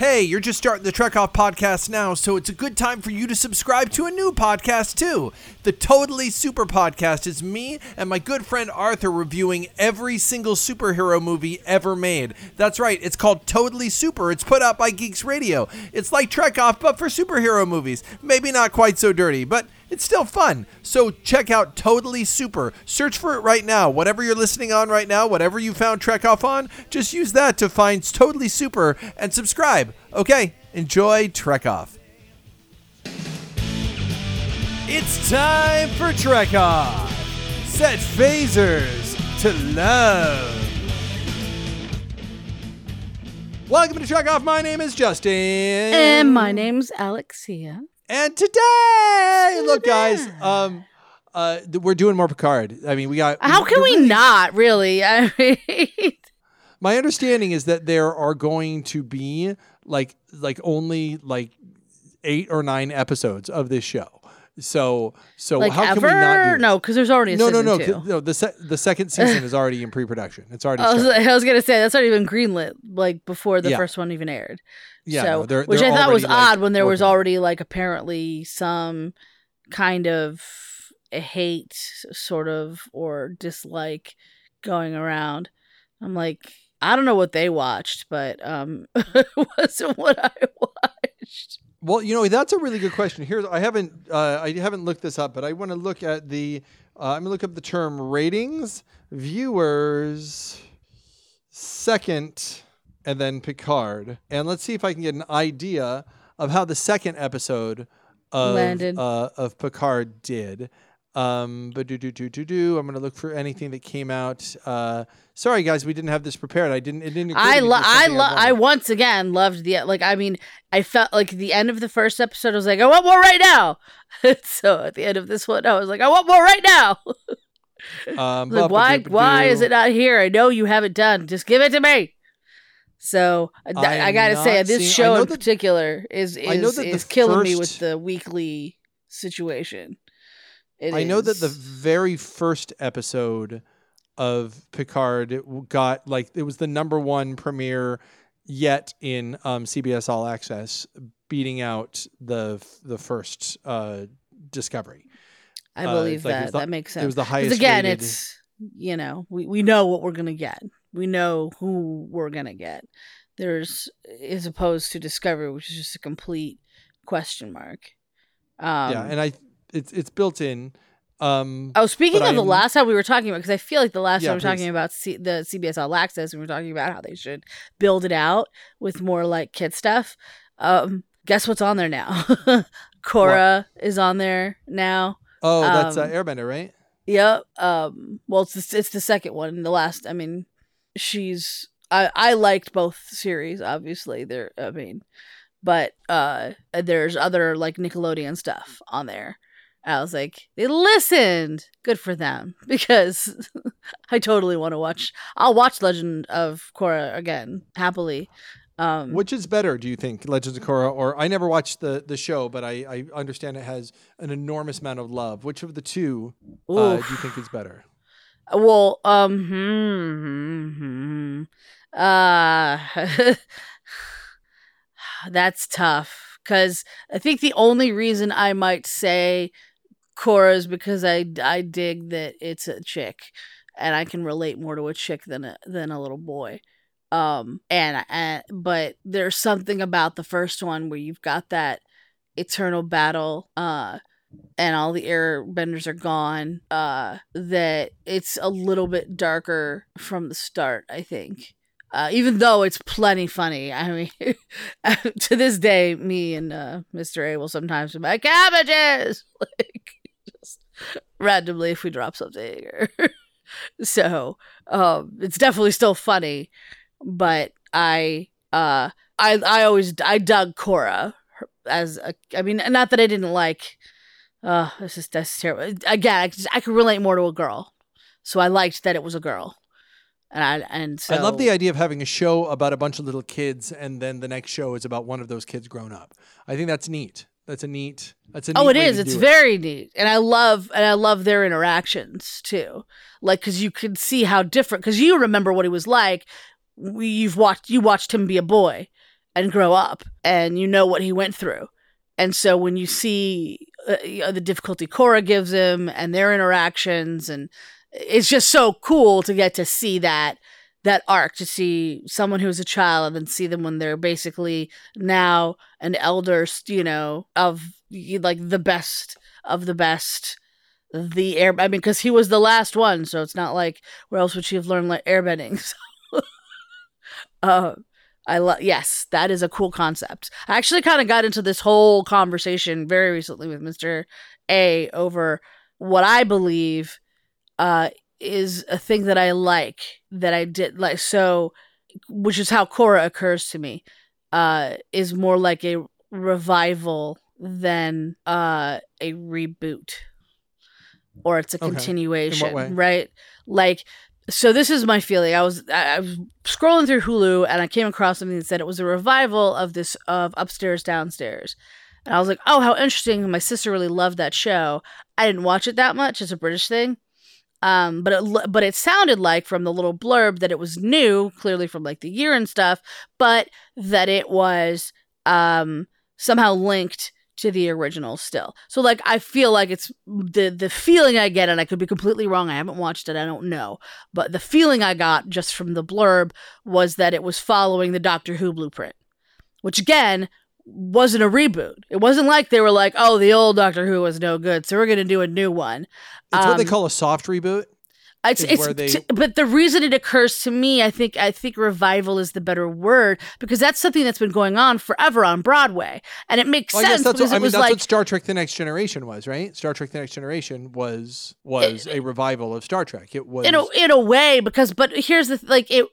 Hey, you're just starting the Trek Off podcast now, so it's a good time for you to subscribe to a new podcast too. The Totally Super podcast is me and my good friend Arthur reviewing every single superhero movie ever made. That's right, it's called Totally Super. It's put out by Geeks Radio. It's like Trek Off, but for superhero movies. Maybe not quite so dirty, but it's still fun. So check out Totally Super. Search for it right now. Whatever you're listening on right now, whatever you found Trek Off on, just use that to find Totally Super and subscribe. Okay, enjoy Trek Off. It's time for Trek Off. Set phasers to love. Welcome to Trek Off. My name is Justin. And my name's Alexia. And today, look, guys, um, uh, we're doing more Picard. I mean, we got. How can we really- not really? I mean, My understanding is that there are going to be like like only like eight or nine episodes of this show. So so like how ever? can we not do? this? no, because there's already a no, no, season no, no. The se- the second season is already in pre-production. It's already I was. I was gonna say that's already been greenlit, like before the Yeah. first one even aired. Yeah, so, no, they're- which they're I thought was like, odd when there was already like apparently some kind of hate, sort of, or dislike going around. I'm like, I don't know what they watched, but um, it wasn't what I watched. Well, you know that's a really good question. Here, I haven't uh, I haven't looked this up, but I want to look at the. Uh, I'm gonna look up the term ratings, viewers, second, and then Picard, and let's see if I can get an idea of how the second episode of uh, of Picard did. Um, but do do do do do. I'm gonna look for anything that came out. Uh, sorry guys, we didn't have this prepared. I didn't. It didn't. I lo- I lo- I once again loved the like. I mean, I felt like the end of the first episode. I was like, I want more right now. so at the end of this one, I was like, I want more right now. Um, like, why? Why is it not here? I know you have it done. Just give it to me. So I, I I gotta say, this seeing- show in that- particular is is is killing me with the weekly situation. It I know that the very first episode of Picard got like it was the number one premiere yet in um, CBS All Access, beating out the the first uh, Discovery. I uh, believe like, that. the- that makes sense. It was the highest. again, rated- it's you know we we know what we're gonna get. We know who we're gonna get. There's as opposed to Discovery, which is just a complete question mark. Um, yeah, and I it's it's built in. Um, Oh, speaking of the I'm- last time we were talking about, because I feel like the last Yeah, time we were talking about C- the CBS All Access, we were talking about how they should build it out with more like kid stuff. Um, guess what's on there now? Korra is on there now. oh, that's uh, um, Airbender, right? Yep. Um. Well, it's the, it's the second one. The last. I mean, she's. I I liked both series. Obviously, they're. I mean, but uh, there's other like Nickelodeon stuff on there. I was like, they listened. Good for them because I totally want to watch. I'll watch Legend of Korra again happily. Um, Which is better, do you think, Legends of Korra? Or I never watched the the show, but I, I understand it has an enormous amount of love. Which of the two uh, do you think is better? Well, um, hmm, hmm, hmm. uh, that's tough because I think the only reason I might say Korra is because I I dig that it's a chick, and I can relate more to a chick than a than a little boy. Um, and and but there's something about the first one where you've got that eternal battle. Uh, and all the airbenders are gone uh that it's a little bit darker from the start i think. Uh even though it's plenty funny. I mean to this day me and uh mr a will sometimes be like cabbages! Like just randomly if we drop something so um it's definitely still funny but i uh i i always i dug Korra as a i mean not that i didn't like uh this is that's terrible again I, just, I could relate more to a girl so i liked that it was a girl and i and so I love the idea of having a show about a bunch of little kids, and then the next show is about one of those kids grown up. I think that's neat. That's a neat. That's a. oh neat it way is it's do it. very neat and i love and i love their interactions too like because you could see how different because you remember what he was like we, you've watched you watched him be a boy and grow up and you know what he went through. And so when you see uh, you know, the difficulty Korra gives him and their interactions and it's just so cool to get to see that that arc to see someone who's a child and then see them when they're basically now an elder, you know, of like the best of the best the air i mean because he was the last one so it's not like where else would she have learned like airbending so, uh i love yes that is a cool concept i actually kind of got into this whole conversation very recently with mr a over what i believe uh is a thing that i like that i did like so which is how Korra occurs to me uh is more like a revival than uh a reboot or it's a Okay. Continuation, right? Like, so this is my feeling. I was I, was scrolling through Hulu and I came across something that said it was a revival of this of Upstairs Downstairs, and I was like, oh, how interesting. My sister really loved that show. I didn't watch it that much. It's a British thing. Um, but it but it sounded like from the little blurb that it was new, clearly from like the year and stuff, but that it was um somehow linked to the original still. So like I feel like it's the the feeling I get and I could be completely wrong. I haven't watched it. I don't know. But the feeling I got just from the blurb was that it was following the Doctor Who blueprint. Which again wasn't a reboot. It wasn't like they were like, "Oh, the old Doctor Who was no good, so we're going to do a new one." It's what they Um, call a soft reboot. It's, it's they- t- but the reason it occurs to me, I think, I think revival is the better word because that's something that's been going on forever on Broadway, and it makes Well, sense that's because what, I mean that's like what Star Trek: The Next Generation was, right? Star Trek: The Next Generation was was a revival of Star Trek. It was in a in a way because but here's the like it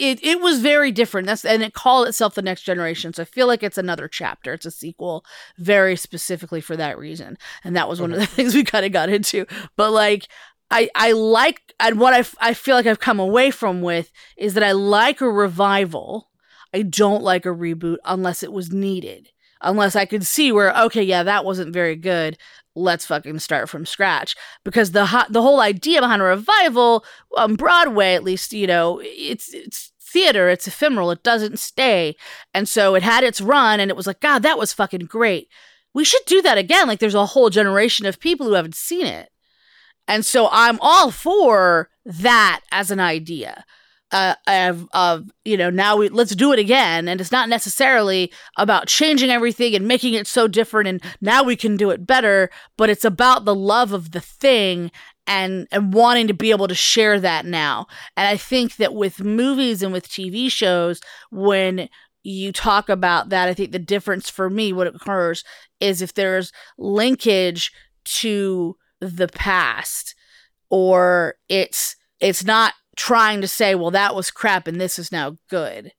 it it was very different. That's and it called itself the next generation. So i feel like it's another chapter. It's a sequel very specifically for that reason. And that was one of the things we kind of got into. But like I, I like and what I, I feel like I've come away from with is that I like a revival. I don't like a reboot unless it was needed. Unless I could see where okay, yeah, that wasn't very good. Let's fucking start from scratch because the ho- the whole idea behind a revival on Broadway, at least, you know, it's it's theater, it's ephemeral, it doesn't stay, and so it had its run, and it was like, God, that was fucking great. We should do that again. Like, there's a whole generation of people who haven't seen it, and so I'm all for that as an idea. Uh, of, of you know now we let's do it again and it's not necessarily about changing everything and making it so different and now we can do it better but it's about the love of the thing and and wanting to be able to share that now. And I think that with movies and with TV shows, when you talk about that, I think the difference for me, what occurs is if there's linkage to the past, or it's it's not trying to say, well, that was crap and this is now good.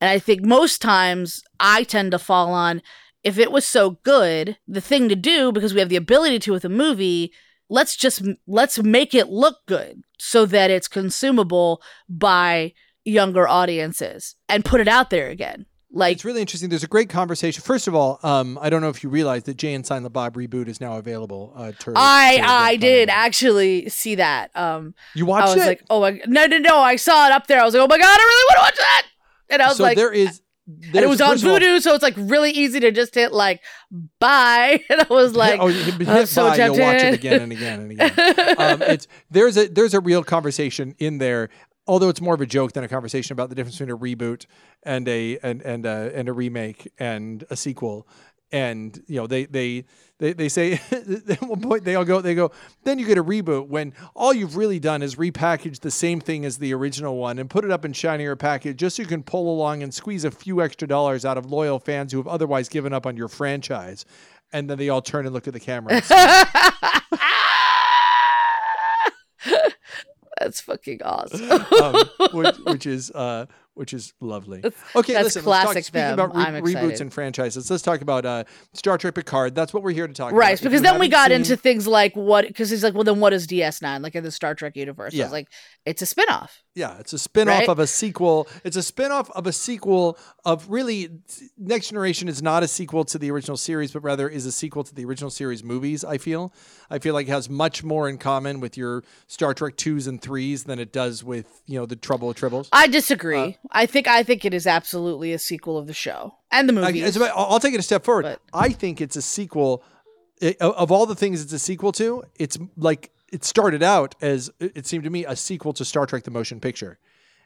And I think most times I tend to fall on if it was so good, the thing to do because we have the ability to with a movie let's just let's make it look good so that it's consumable by younger audiences and put it out there again like it's really interesting. There's a great conversation. First of all, um, I don't know if you realize that Jay and Silent Bob reboot is now available. Uh, to, i to i did actually see that um You i watched was it? like oh my no no no i saw it up there i was like oh my god i really want to watch that and i was so like there is. and it was on first of all- Vudu so it's like really easy to just hit like bye and i was like oh, you hit, hit I'm so you'll watch it again and again and again. um, it's there's a there's a real conversation in there. Although it's more of a joke than a conversation about the difference between a reboot and a and and a, and a remake and a sequel. And you know they they they, they say at one point they all go they go then you get a reboot when all you've really done is repackage the same thing as the original one and put it up in shinier package just so you can pull along and squeeze a few extra dollars out of loyal fans who have otherwise given up on your franchise and then they all turn and look at the camera. that's fucking awesome. Um, which, which is uh, which is lovely. Okay, that's listen. let's classic talk, speaking them. about re- reboots and franchises, let's talk about uh, Star Trek Picard. That's what we're here to talk about. Right, because then we got seen- into things like what, because he's like, well, then what is DS9? Like in the Star Trek universe. I Yeah. was like, it's a spinoff. Yeah, it's a spin-off Right? of a sequel. It's a spin-off of a sequel of really Next Generation is not a sequel to the original series, but rather is a sequel to the original series movies, I feel. I feel like it has much more in common with your Star Trek 2s and 3s than it does with, you know, the Trouble with Tribbles. I disagree. I think I think it is absolutely a sequel of the show and the movie. as a matter- I'll take it a step forward. But- I think it's a sequel. of- all the things it's a sequel to, it's like it started out as it seemed to me a sequel to Star Trek: The Motion Picture.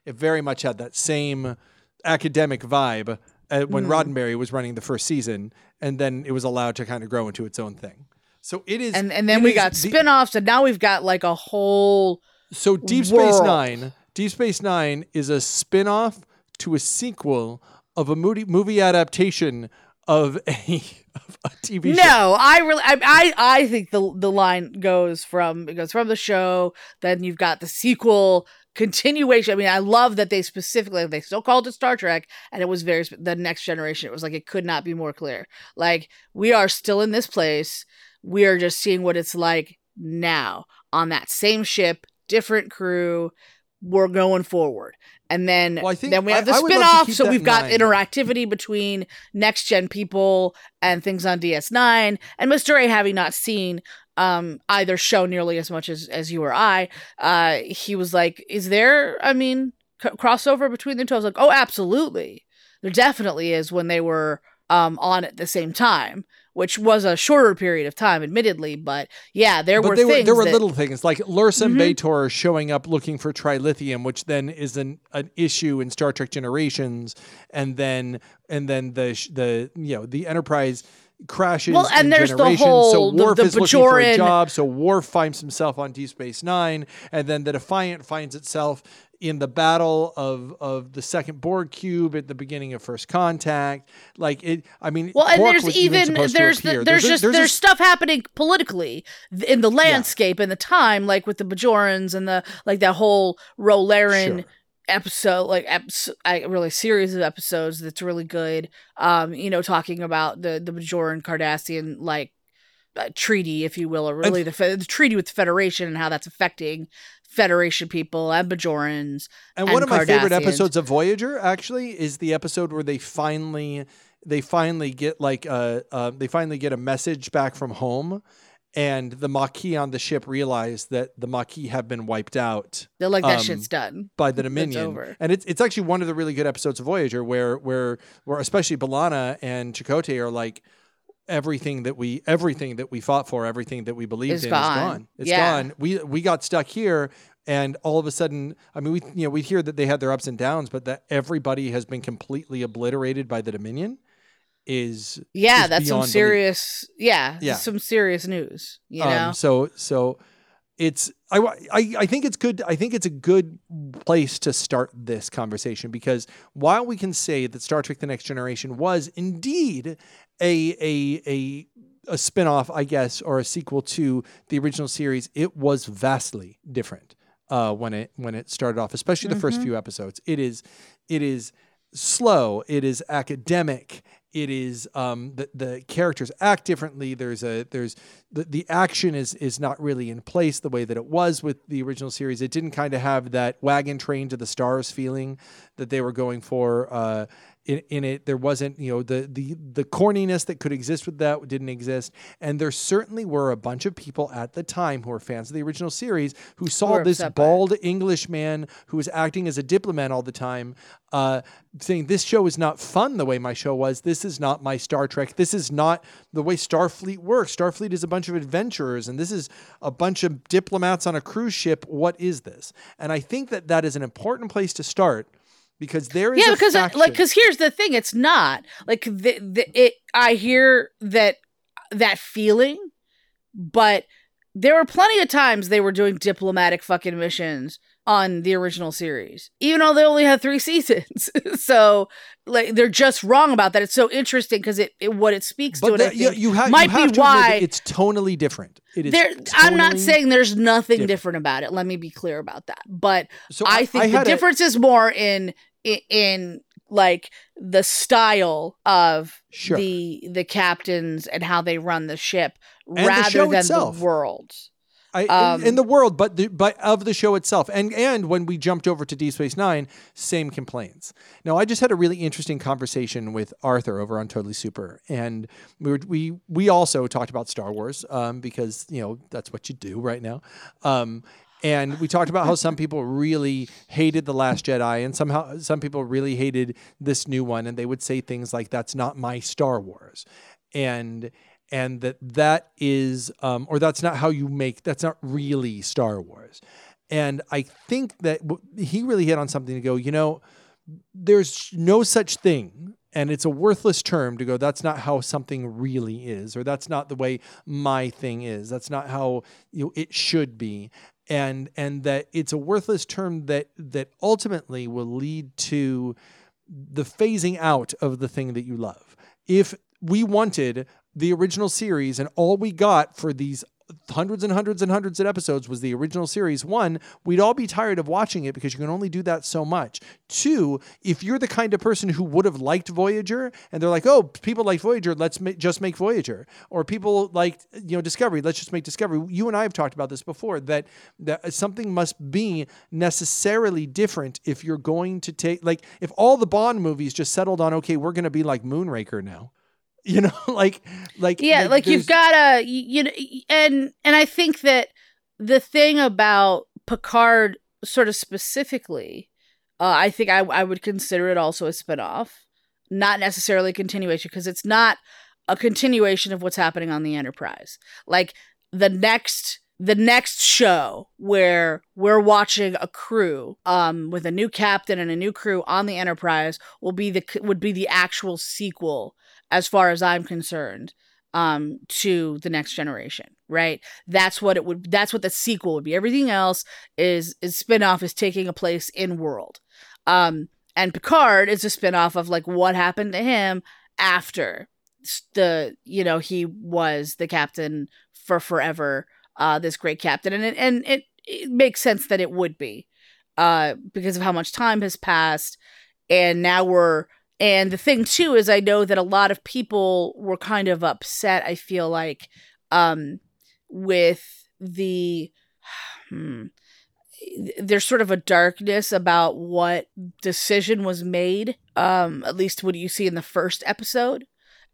It very much had that same academic vibe uh, when Hmm. Roddenberry was running the first season, and then it was allowed to kind of grow into its own thing. So it is, and and then we got the- spin-offs and now we've got like a whole So Deep Space world. Nine, Deep Space Nine is a spin-off to a sequel of a movie movie adaptation of a, of a TV show. No, I really, I, I, I think the the line goes from it goes from the show. Then you've got the sequel continuation. I mean, I love that they specifically they still called it Star Trek, and it was very the next generation. It was like it could not be more clear. Like we are still in this place. We are just seeing what it's like now on that same ship, different crew. We're going forward. And then, Well, I think- then we have the I- I would love to spin-off. keep So we've got mind. interactivity between next gen people and things on DS9. And Mr. A, having not seen um either show nearly as much as as you or I, uh, he was like, "Is there? I mean, c- crossover between the two?" I was like, "Oh, absolutely. There definitely is." When they were um on at the same time, which was a shorter period of time, admittedly, but yeah, there but were they were things there were that- little things like Lursa and. B'Etor showing up looking for trilithium, which then is an, an issue in Star Trek Generations, and then and then the the you know the Enterprise crashes. Well, and in there's the Generations, whole- so Worf the is looking for a job, so Worf finds himself on Deep Space Nine, and then the Defiant finds itself in the battle of of the second Borg cube at the beginning of First Contact. Like it, I mean, Well, and Quark there's even there's the, appear. there's, a- just a there's stuff happening politically in the landscape and the time, like with the Bajorans and the like that whole Rolaren Sure. episode, like I really series of episodes that's really good. Um, you know, talking about the the Bajoran Cardassian like uh, treaty, if you will, or really the, fe- the treaty with the Federation and how that's affecting Federation people and Bajorans. And, one and of my favorite episodes of Voyager actually is the episode where they finally they finally get like a uh, they finally get a message back from home, and the Maquis on the ship realize that the Maquis have been wiped out They're like that Um, shit's done. by the It's Dominion, over. and it's it's actually one of the really good episodes of Voyager where where where especially B'Elanna and Chakotay are like. Everything that we everything that we fought for, everything that we believed Is in gone. is gone. It's Yeah. gone. We we got stuck here and all of a sudden i mean we you know we hear that they had their ups and downs but that everybody has been completely obliterated by the dominion is Yeah, is that's some belief. serious. Yeah, Yeah. some serious news. You Um, know, so so it's I, I I think it's good I think it's a good place to start this conversation because while we can say that Star Trek the Next Generation was indeed a a a a spin-off I guess or a sequel to the original series it was vastly different uh, when it when it started off especially the first Mhm. few episodes it is it is slow it is academic it is um, the the characters act differently. There's a there's the, the action is is not really in place the way that it was with the original series. It didn't kind of have that wagon train to the stars feeling that they were going for uh, in, in it there wasn't you know the the the corniness that could exist with that didn't exist. And there certainly were a bunch of people at the time who were fans of the original series who saw this upset by it. bald english man who was acting as a diplomat all the time uh, saying this show is not fun the way my show was. This is not my star trek. This is not the way starfleet works. Starfleet is a bunch of adventurers and this is a bunch of diplomats on a cruise ship. What is this? And i think that that is an important place to start because there is yeah, a because uh, I, faction- like, because here's the thing: it's not like the, the it. I hear that that feeling, but there were plenty of times they were doing diplomatic fucking missions on the original series, even though they only had three seasons. so, like, they're just wrong about that. It's so interesting because it, it what it speaks to. but and I that, you, you, ha- might you have be to why- it's tonally different it is there, I'm not saying there's nothing different. different. about it. Let me be clear about that. But so I think the had a- difference is more in, in in like the style of Sure. the the captains and how they run the ship the rather show than itself. the world. I, in- Um, in, the world, but the, but of the show itself, and and when we jumped over to Deep Space Nine, same complaints. Now, I just had a really interesting conversation with Arthur over on Totally Super, and we were, we we also talked about Star Wars um, because you know that's what you do right now, um, And we talked about how some people really hated The Last Jedi and somehow some people really hated this new one and they would say things like that's not my Star Wars. And and that that is um, or that's not how you make that's not really Star Wars. And I think that he really hit on something to go, you know, there's no such thing and it's a worthless term to go that's not how something really is or that's not the way my thing is that's not how you know, it should be and and that it's a worthless term that that ultimately will lead to the phasing out of the thing that you love if we wanted the original series and all we got for these hundreds and hundreds and hundreds of episodes was the original series. One, we'd all be tired of watching it because you can only do that so much. Two, if you're the kind of person who would have liked Voyager and they're like, oh, people like Voyager, let's ma- just make Voyager. Or people like, you know, Discovery, let's just make Discovery. You and I have talked about this before that, that something must be necessarily different if you're going to take, like, if all the Bond movies just settled on, okay, we're going to be like Moonraker now you know like like yeah like, like you've got to you know and and i think that the thing about picard sort of specifically uh, i think I, I would consider it also a spin-off not necessarily a continuation because it's not a continuation of what's happening on the enterprise. Like the next the next show where we're watching a crew um with a new captain and a new crew on the enterprise will be the would be the actual sequel as far as I'm concerned, um, to the next generation, right? That's what it would that's what the sequel would be. Everything else is is spin-off is taking a place in world. Um, and Picard is a spin-off of like what happened to him after the you know he was the captain for forever uh this great captain and it and it, it makes sense that it would be uh because of how much time has passed and now we're and the thing too is I know that a lot of people were kind of upset, I feel like, um, with the hmm, there's sort of a darkness about what decision was made, um, at least what you see in the first episode.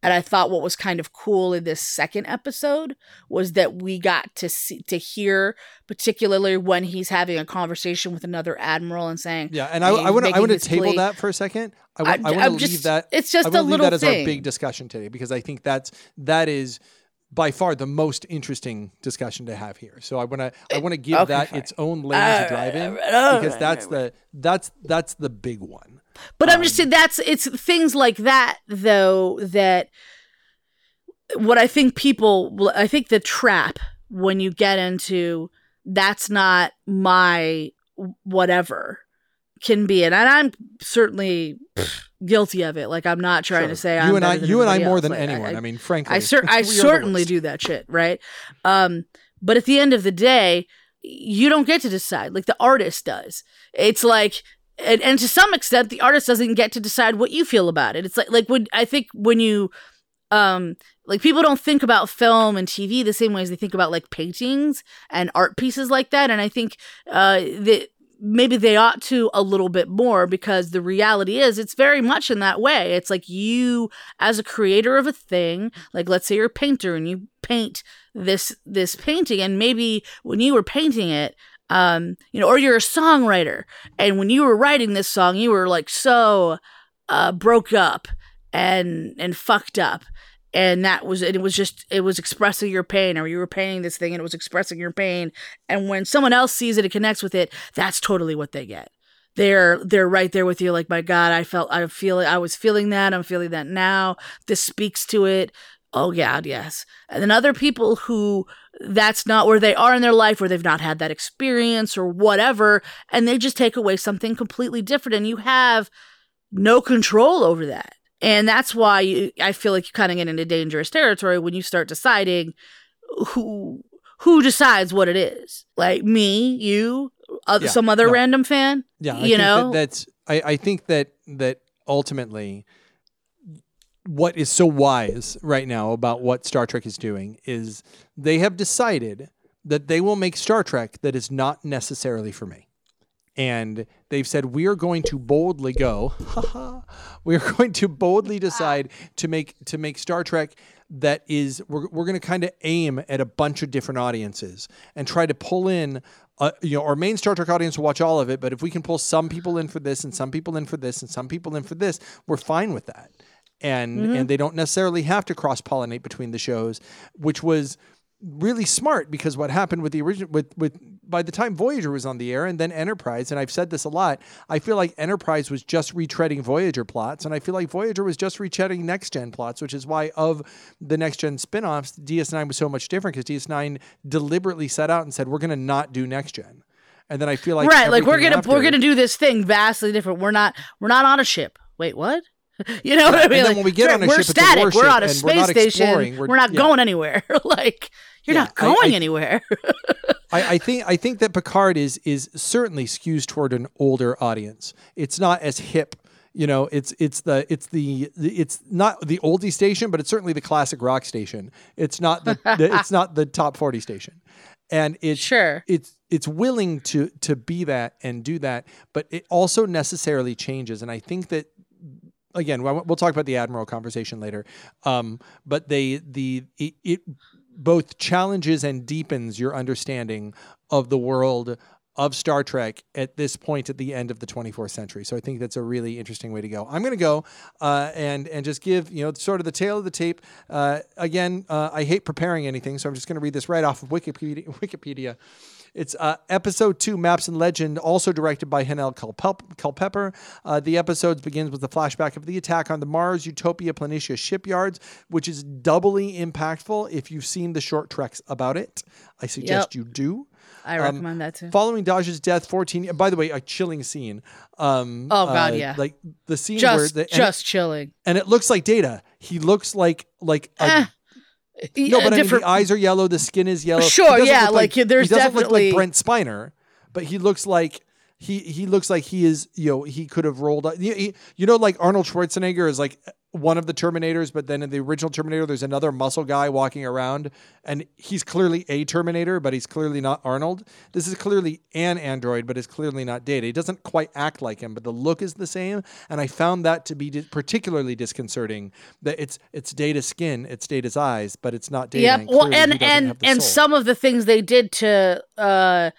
And I thought what was kind of cool in this second episode was that we got to see to hear, particularly when he's having a conversation with another admiral and saying, "Yeah." And I, I want to I want to table plea. that for a second. I, I, I want to leave that. It's just I a little leave that thing. as our big discussion today because I think that's that is by far the most interesting discussion to have here. So I want to I want to give okay, that fine. its own lane to drive in because that's the that's that's the big one. But um, I'm just um, saying that's it's things like that though that what I think people I think the trap when you get into that's not my whatever can be and I'm certainly guilty of it. Like I'm not trying sure. to say I'm you and I you and I more else. than like, anyone. I, I, mean, frankly, I, cer- I certainly do that shit, right? Um, but at the end of the day, you don't get to decide. Like the artist does. It's like and, and to some extent the artist doesn't get to decide what you feel about it. It's like like when i think when you um like people don't think about film and tv the same way as they think about like paintings and art pieces like that. And i think uh that maybe they ought to a little bit more because the reality is it's very much in that way. It's like you as a creator of a thing like let's say you're a painter and you paint this this painting and maybe when you were painting it um, you know, or you're a songwriter, and when you were writing this song, you were like so uh, broke up and and fucked up, and that was it was just it was expressing your pain, or you were painting this thing and it was expressing your pain, and when someone else sees it and connects with it, that's totally what they get. They're they're right there with you, like my God, I felt I feel I was feeling that, I'm feeling that now. This speaks to it. Oh God, yes. And then other people who that's not where they are in their life, or they've not had that experience or whatever, and they just take away something completely different, and you have no control over that. And that's why you, I feel like you kind of get into dangerous territory when you start deciding who who decides what it is. Like me, you, yeah, some other no. random fan. Yeah, I you know, that that's. I, I think that that ultimately what is so wise right now about what Star Trek is doing is they have decided that they will make Star Trek that is not necessarily for me. And they've said we are going to boldly go, we are going to boldly decide to make to make Star Trek that is we're, we're going to kind of aim at a bunch of different audiences and try to pull in uh, you know, our main Star Trek audience will watch all of it, but if we can pull some people in for this and some people in for this and some people in for this, we're fine with that. And Mm-hmm. and they don't necessarily have to cross pollinate between the shows, which was really smart because what happened with the original with with by the time Voyager was on the air and then Enterprise, and I've said this a lot, I feel like Enterprise was just retreading Voyager plots, and I feel like Voyager was just retreading next gen plots, which is why of the next gen spin-offs, DS9 was so much different because DS9 deliberately set out and said, We're gonna not do next gen. And then I feel like right, like we're gonna we're gonna do this thing vastly different. We're not we're not on a ship. Wait, what? You know what I and mean? then like, when we get we're- on a we're ship, static. we're on a and we're space not station. exploring. We're, We're- not yeah. going anywhere. like you're Yeah, not going I- anywhere. I, I think I think that Picard is is certainly skews toward an older audience. It's not as hip. You know, it's it's the it's the, the it's not the oldie station, but it's certainly the classic rock station. It's not the, the it's not the top forty station, and it's Sure. it's it's willing to to be that and do that, but it also necessarily changes. And I think that again, we'll talk about the admiral conversation later. Um, but they the it, it both challenges and deepens your understanding of the world of Star Trek at this point at the end of the 24th century. So I think that's a really interesting way to go. I'm going to go uh, and and just give you know sort of the tale of the tape. Uh, again, uh, I hate preparing anything, so I'm just going to read this right off of Wikipedia. Wikipedia. It's uh, episode two, Maps and Legend, also directed by Hanelle Culpep- Culpepper. Uh, the episode begins with a flashback of the attack on the Mars Utopia Planitia shipyards, which is doubly impactful if you've seen the short treks about it. I suggest you do. I recommend that too. Following Dahj's death, 14. By the way, a chilling scene. Um, Oh, God, uh, yeah. Like the scene just where the, just chilling. and it looks like Data. He looks like like a Eh, no, yeah, but I mean, the eyes are yellow, the skin is yellow. Sure, yeah, look like, there's he doesn't definitely- look like Brent Spiner, but he looks like he he looks like he is you know he could have rolled up. You, he- you know, like Arnold Schwarzenegger is like one of the Terminators, but then in the original Terminator, there's another muscle guy walking around, and he's clearly a Terminator, but he's clearly not Arnold. This is clearly an android, but it's clearly not Data. He doesn't quite act like him, but the look is the same, and I found that to be di- particularly disconcerting. That it's it's Data's skin, it's Data's eyes, but it's not Data. Yep. and Well, and and and soul. some of the things they did to uh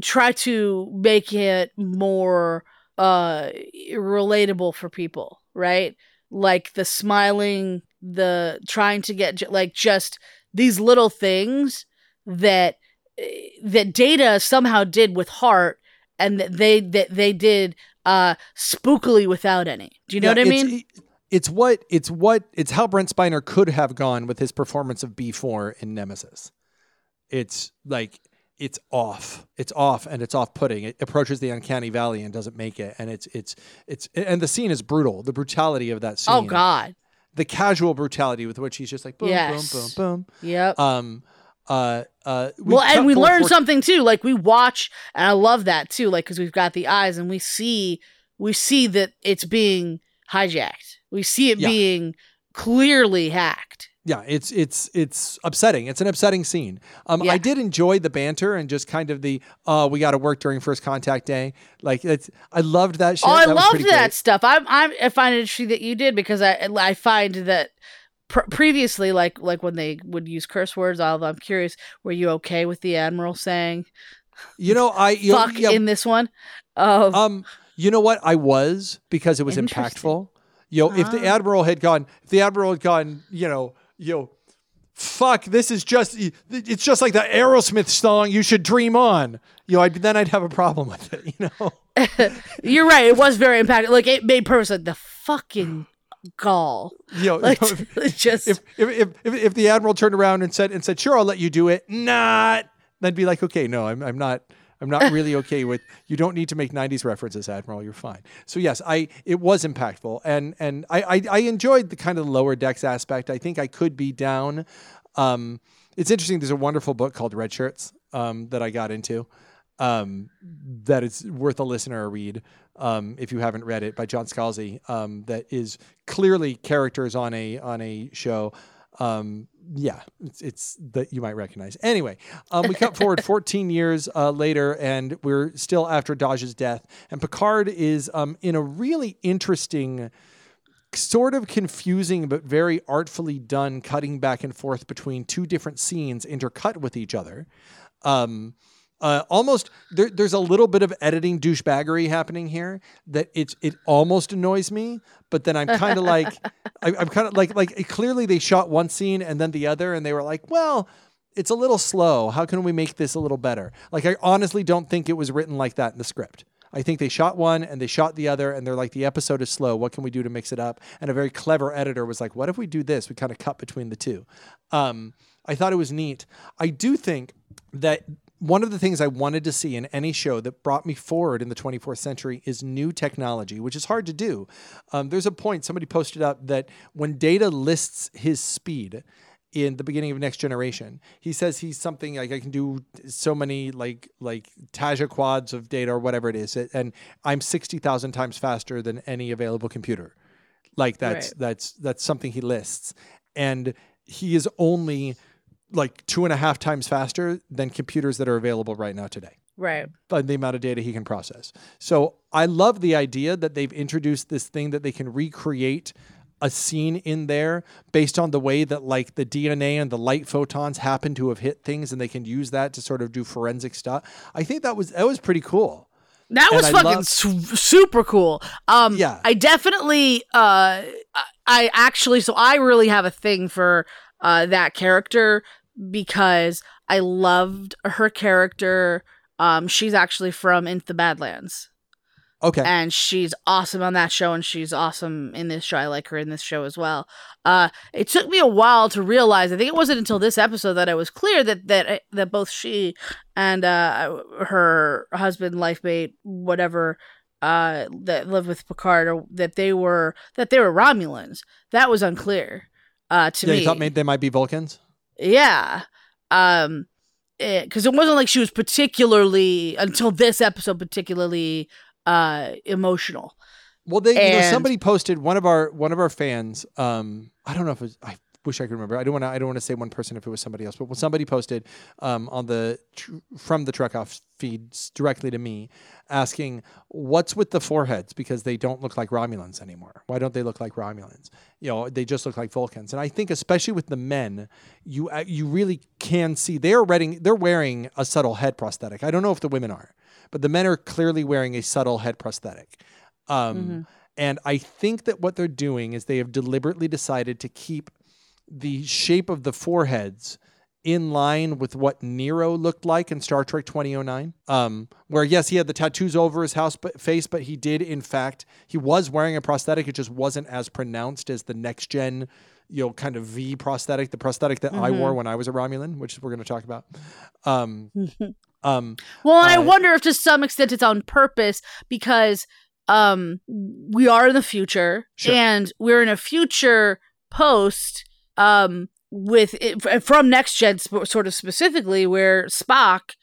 try to make it more uh relatable for people, right? Like the smiling, the trying to get like just these little things that eh, that Data somehow did with heart and that they that they did uh spookily without any. Do you know Yeah, what I mean? It's what it's what it's how Brent Spiner could have gone with his performance of B four in Nemesis. It's like it's off. It's off and it's off putting. It approaches the uncanny valley and doesn't make it. And it's it's it's and the scene is brutal. The brutality of that scene. Oh god. The casual brutality with which he's just like boom, Yes. boom, boom, Yep. Um uh uh we well, and we learn something too. Like we watch, and I love that too. Like because we've got the eyes, and we see we see that it's being hijacked. We see it Yeah. being clearly hacked. Yeah, it's it's it's upsetting. It's an upsetting scene. Um, Yeah. I did enjoy the banter and just kind of the uh, we got to work during first contact day. Like it's I loved that shit. oh, I that loved that great. stuff. I'm, I'm I find it interesting that you did because I I find that. Pr- previously, like like when they would use curse words, although I'm curious, were you okay with the admiral saying You know, I you know, "fuck" yeah, in this one? Oh, um, you know what? I was because it was impactful. You know, if the Ah. admiral had gone, if the admiral had gone, you know, know, fuck, this is just it's just like the Aerosmith song. You should dream on. You know, I'd, then I'd have a problem with it. You know. you're right. It was very impactful. Like it made purpose. Like the fucking gall. You know, Like you know, it's just if, if if if if the admiral turned around and said and said, "Sure, I'll let you do it," not, then be like, "Okay, no, I'm I'm not." I'm not really okay with you don't need to make 90s references admiral you're fine. So yes i it was impactful and and i i, I enjoyed the kind of lower decks aspect. I think i could be down um it's interesting there's a wonderful book called red shirts um that i got into um that it's worth a listener a read um if you haven't read it by john scalzi um that is clearly characters on a on a show um yeah it's, it's that you might recognize. Anyway um we cut forward 14 years uh, later and we're still after Dahj's death. And picard is um in a really interesting sort of confusing but very artfully done cutting back and forth between two different scenes intercut with each other. Um uh, almost there, there's a little bit of editing douchebaggery happening here that it's it almost annoys me, but then I'm kind of like I, I'm kind of like like clearly they shot one scene and then the other, and they were like, well, it's a little slow. How can we make this a little better? Like I honestly don't think it was written like that in the script. I think they shot one and they shot the other, and they're like, the episode is slow. What can we do to mix it up? And a very clever editor was like, what if we do this? We kind of cut between the two. Um, I thought it was neat. I do think that one of the things I wanted to see in any show that brought me forward in the 24th century is new technology, which is hard to do. Um, there's a point somebody posted up that when Data lists his speed in the beginning of Next Generation, he says he's something like I can do so many like like Taja quads of data or whatever it is, and I'm sixty thousand times faster than any available computer. Like that's right. that's that's something he lists, and he is only like two and a half times faster than computers that are available right now today. Right. But the amount of data he can process. So I love the idea that they've introduced this thing that they can recreate a scene in there based on the way that like the DNA and the light photons happen to have hit things and they can use that to sort of do forensic stuff. I think that was that was pretty cool. That was fucking su- super cool. Um yeah. I definitely uh I actually so I really have a thing for uh that character because I loved her character. Um, she's actually from Into the Badlands. Okay. And she's awesome on that show, and she's awesome in this show. I like her in this show as well. Uh, it took me a while to realize. I think it wasn't until this episode that it was clear that that uh, that both she and uh, her husband, life mate, whatever, uh, that lived with Picard, or that they were that they were Romulans. That was unclear uh, to yeah, me. You thought they might be Vulcans. Yeah. Um because it, it wasn't like she was particularly until this episode particularly uh emotional. Well, they and, you know somebody posted one of our one of our fans. Um, I don't know if it was, I wish I could remember. I don't want to. I don't want to say one person if it was somebody else. But when somebody posted um, on the tr- from the Trek Off feeds directly to me, asking what's with the foreheads because they don't look like Romulans anymore. Why don't they look like Romulans? You know, they just look like Vulcans. And I think especially with the men, you uh, you really can see they're wearing they're wearing a subtle head prosthetic. I don't know if the women are, but the men are clearly wearing a subtle head prosthetic. Um, mm-hmm. And I think that what they're doing is they have deliberately decided to keep the shape of the foreheads in line with what Nero looked like in Star Trek 2009. Um, where yes, he had the tattoos over his house but, face, but he did in fact he was wearing a prosthetic. It just wasn't as pronounced as the next gen, you know, kind of V prosthetic, the prosthetic that mm-hmm. I wore when I was a Romulan, which we're going to talk about. Um, um, well, uh, I wonder if to some extent it's on purpose because um, we are in the future sure. and we're in a future post um, with it, from next gen sort of specifically where Spock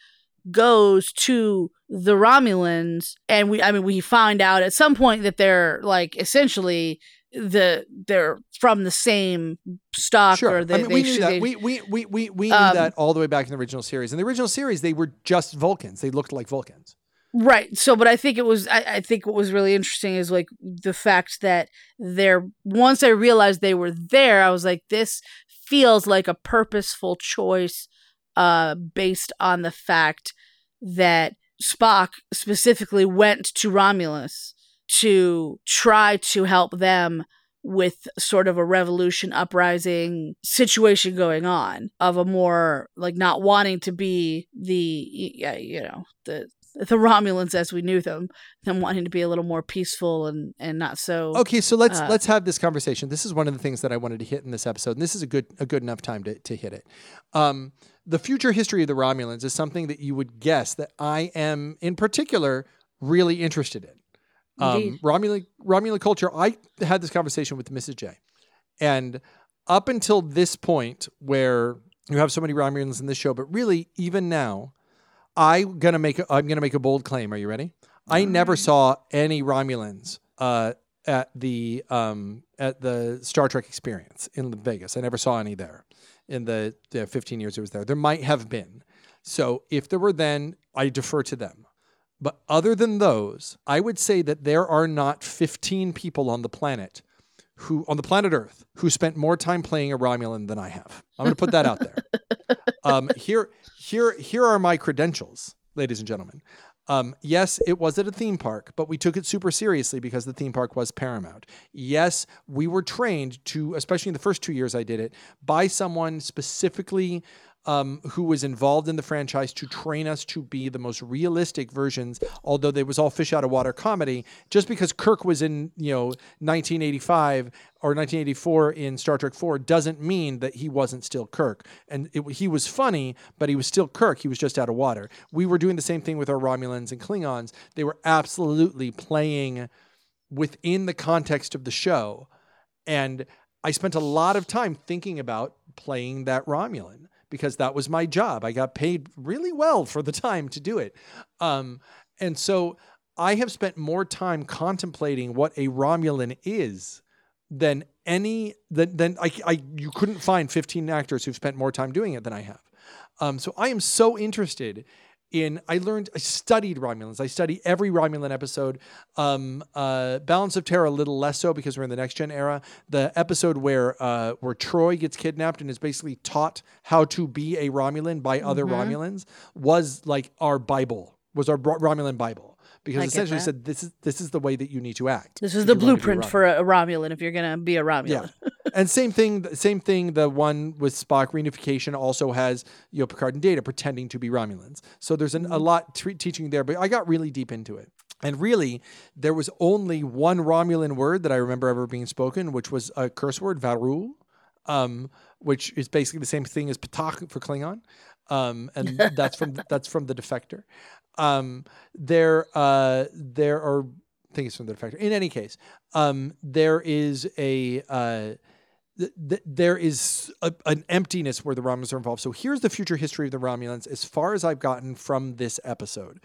goes to the Romulans and we I mean we find out at some point that they're like essentially the they're from the same stock sure. or they, I mean, we knew that. They, we we we we, we knew um, that all the way back in the original series. In the original series they were just Vulcans. They looked like Vulcans. Right. So, but I think it was, I, I, think what was really interesting is like the fact that there, once I realized they were there, I was like, this feels like a purposeful choice, uh, based on the fact that Spock specifically went to Romulus to try to help them with sort of a revolution uprising situation going on of a more like not wanting to be the yeah you know the the Romulans as we knew them, them wanting to be a little more peaceful and and not so. Okay, so let's uh, let's have this conversation. This is one of the things that I wanted to hit in this episode, and this is a good a good enough time to to hit it. Um, the future history of the Romulans is something that you would guess that I am in particular really interested in. Um, Romulan Romulan culture. I had this conversation with Mrs. J, and up until this point, where you have so many Romulans in this show, but really even now I'm gonna make a, I'm gonna make a bold claim. Are you ready? I never saw any Romulans uh, at the um, at the Star Trek experience in Vegas. I never saw any there in the, the 15 years it was there. There might have been. So if there were then, I defer to them. But other than those, I would say that there are not 15 people on the planet who on the planet Earth who spent more time playing a Romulan than I have. I'm going to put that out there. um, here, here, here are my credentials. ladies and gentlemen. Um, yes, it was at a theme park, but we took it super seriously because the theme park was paramount. Yes, we were trained to, especially in the first two years I did it, by someone specifically um, who was involved in the franchise to train us to be the most realistic versions, although they was all fish out of water comedy. Just because Kirk was in, you know, 1985 or 1984 in Star Trek 4 doesn't mean that he wasn't still Kirk. And it, he was funny, but he was still Kirk. He was just out of water. We were doing the same thing with our Romulans and Klingons. They were absolutely playing within the context of the show. And I spent a lot of time thinking about playing that Romulan because that was my job. I got paid really well for the time to do it. Um, and so I have spent more time contemplating what a Romulan is than any than, than I, I you couldn't find 15 actors who've spent more time doing it than I have. Um, so I am so interested in I learned I studied Romulans. I study every Romulan episode. Um, uh, Balance of Terror a little less so because we're in the next gen era. The episode where uh, where Troi gets kidnapped and is basically taught how to be a Romulan by other Mm-hmm. Romulans was like our Bible. Was our Romulan Bible because I essentially said this is this is the way that you need to act. This is the you're going to be a blueprint for a, Romulan if you're gonna be a Romulan. Yeah. and same thing, same thing. The one with Spock reunification also has you know Picard and Data pretending to be Romulans. So there's an, a lot tre- teaching there. But I got really deep into it, and really there was only one Romulan word that I remember ever being spoken, which was a curse word, veruul, um, which is basically the same thing as Patak for Klingon, um, and that's from that's from the Defector. Um, there, uh, there are I things from the Defector. In any case, um, there is a uh, th- th- there is a, an emptiness where the Romulans are involved. So here's the future history of the Romulans, as far as I've gotten from this episode.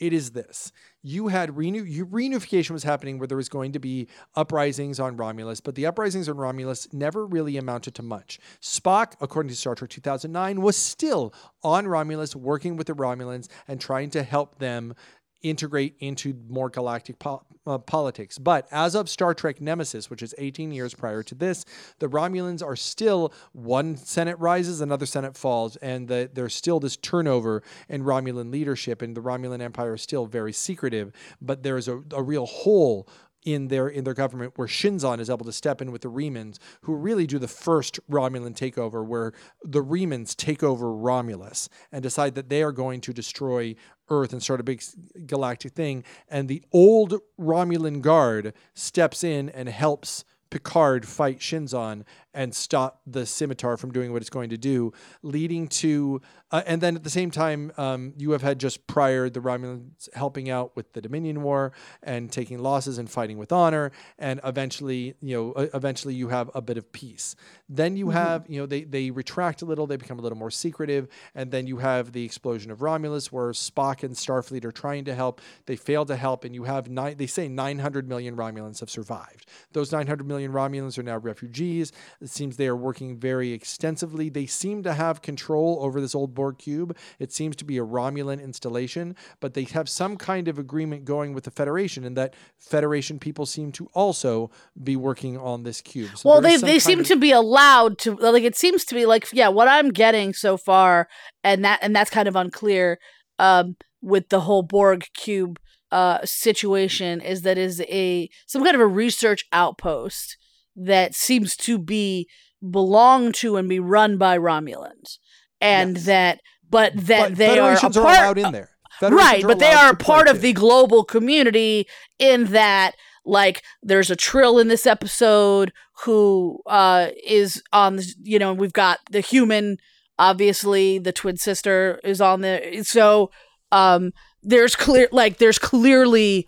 It is this: you had renew you, reunification was happening where there was going to be uprisings on Romulus, but the uprisings on Romulus never really amounted to much. Spock, according to Star Trek 2009, was still on Romulus, working with the Romulans and trying to help them integrate into more galactic po- uh, politics. But as of Star Trek Nemesis, which is 18 years prior to this, the Romulans are still one Senate rises, another Senate falls, and the, there's still this turnover in Romulan leadership, and the Romulan Empire is still very secretive. But there is a, a real hole in their in their government where Shinzon is able to step in with the Remans, who really do the first Romulan takeover, where the Remans take over Romulus and decide that they are going to destroy Earth and start a big galactic thing. And the old Romulan guard steps in and helps Picard fight Shinzon and stop the scimitar from doing what it's going to do, leading to, uh, and then at the same time, um, you have had just prior the Romulans helping out with the Dominion War and taking losses and fighting with honor, and eventually, you know, uh, eventually you have a bit of peace. Then you have, you know, they they retract a little, they become a little more secretive, and then you have the explosion of Romulus, where Spock and Starfleet are trying to help, they fail to help, and you have nine. They say 900 million Romulans have survived. Those 900 million Romulans are now refugees. It seems they are working very extensively. They seem to have control over this old Borg cube. It seems to be a Romulan installation, but they have some kind of agreement going with the Federation, and that Federation people seem to also be working on this cube. So well, they they seem of- to be allowed to like it seems to be like yeah, what I'm getting so far, and that and that's kind of unclear um, with the whole Borg cube uh, situation is that is a some kind of a research outpost that seems to be belong to and be run by Romulans, and Yes. that but that but they are Federations are, part allowed in there. Federations right but they are part of the global community in that like there's a trill in this episode who uh is on the you know we've got the human obviously the twin sister is on there so um there's clear like there's clearly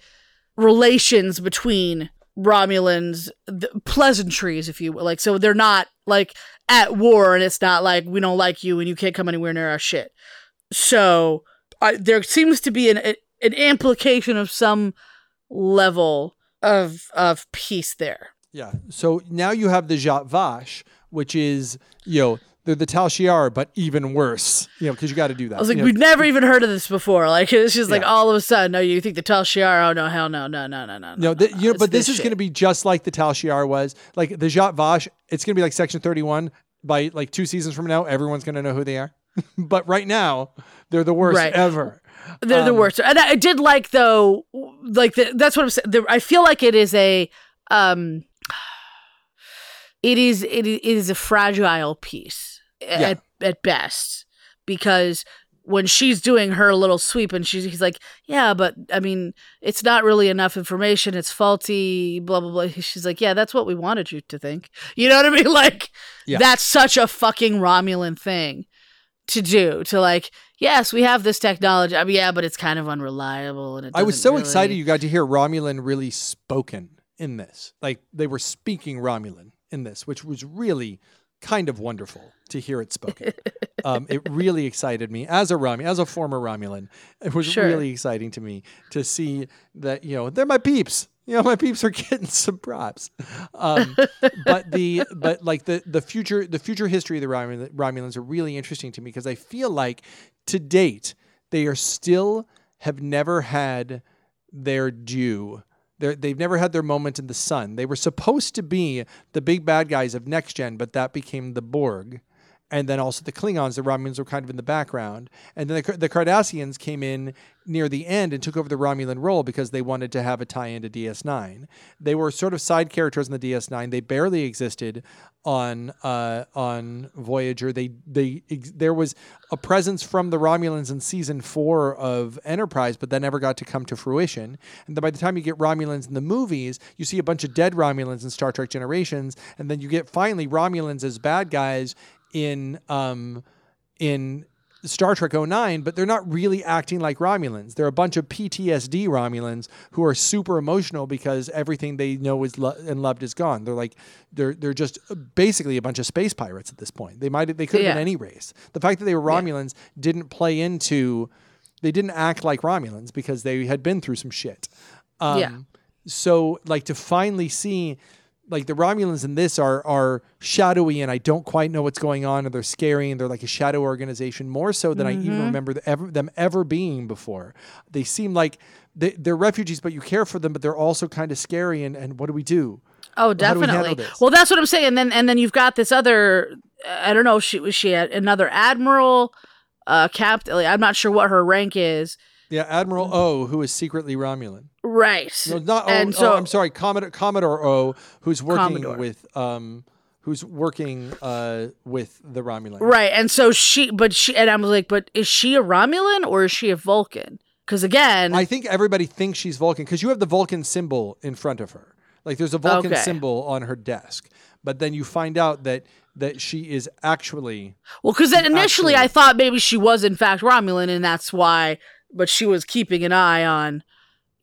relations between romulans the pleasantries if you will like so they're not like at war and it's not like we don't like you and you can't come anywhere near our shit so I, there seems to be an an implication of some level of of peace there. Yeah. So now you have the Zhat Vash, which is, you know, they're the Tal Shiar, but even worse, you know, because you got to do that. I was like, you we've never even heard of this before. Like it's just like Yeah. all of a sudden, no, you think the Tal Shiar? Oh no, hell no, no, no, no, no. No, the, you know, but this, is going to be just like the Tal Shiar was. Like the Zhat Vash, it's going to be like Section 31. By like two seasons from now, everyone's going to know who they are. but right now they're the worst Right. ever. They're the Um, worst. And I did like though, like the, that's what I'm saying. The, I feel like it is a, um, it is it is, a fragile peace at at best because when she's doing her little sweep and she's he's like, yeah, but I mean, it's not really enough information. It's faulty. Blah blah blah. She's like, yeah, that's what we wanted you to think. You know what I mean? Like, Yeah. that's such a fucking Romulan thing to do. To like, yes, we have this technology. I mean, yeah, but it's kind of unreliable. And it I was so really- excited you got to hear Romulan really spoken in this. Like they were speaking Romulan in this, which was really kind of wonderful to hear it spoken. um, it really excited me as a Romulan, as a former Romulan. It was Sure. really exciting to me to see that you know they're my peeps. You know, my peeps are getting some props. Um, but the but like the the future the future history of the Romulan, Romulans are really interesting to me because I feel like to date they are still have never had their due. They're, they've never had their moment in the sun. They were supposed to be the big bad guys of next gen, but that became the Borg. And then also the Klingons, the Romulans were kind of in the background. And then the, the Cardassians came in near the end and took over the Romulan role because they wanted to have a tie into DS9. They were sort of side characters in the DS9. They barely existed on uh, on Voyager. They they ex- there was a presence from the Romulans in season four of Enterprise, but that never got to come to fruition. And then by the time you get Romulans in the movies, you see a bunch of dead Romulans in Star Trek Generations, and then you get finally Romulans as bad guys in um in Star Trek 09, but they're not really acting like Romulans. They're a bunch of PTSD Romulans who are super emotional because everything they know is lo- and loved is gone. They're like they're they're just basically a bunch of space pirates at this point. They might they could have Yeah. been any race. The fact that they were Romulans didn't play into they didn't act like Romulans because they had been through some shit. Um, Yeah. So like to finally see like the Romulans in this are are shadowy and I don't quite know what's going on and they're scary and they're like a shadow organization more so than I even remember the, ever, them ever being before. They seem like they, they're refugees, but you care for them, but they're also kind of scary. And, and what do we do? Oh, do we definitely. Well, that's what I'm saying. And then and then you've got this other. I don't know. She was she had another admiral, uh, captain. Like, I'm not sure what her rank is. Yeah, Admiral O, who is secretly Romulan. Right. No, not O. And oh, so- I'm sorry, Commodore Commodore O, who's working Commodore. with um, who's working uh with the Romulan. Right. And so she, but she, and I'm like, but is she a Romulan or is she a Vulcan? Because again, I think everybody thinks she's Vulcan because you have the Vulcan symbol in front of her. Like there's a Vulcan Okay. symbol on her desk, but then you find out that that she is actually well, because then initially Actually- I thought maybe she was in fact Romulan, and that's why. But she was keeping an eye on,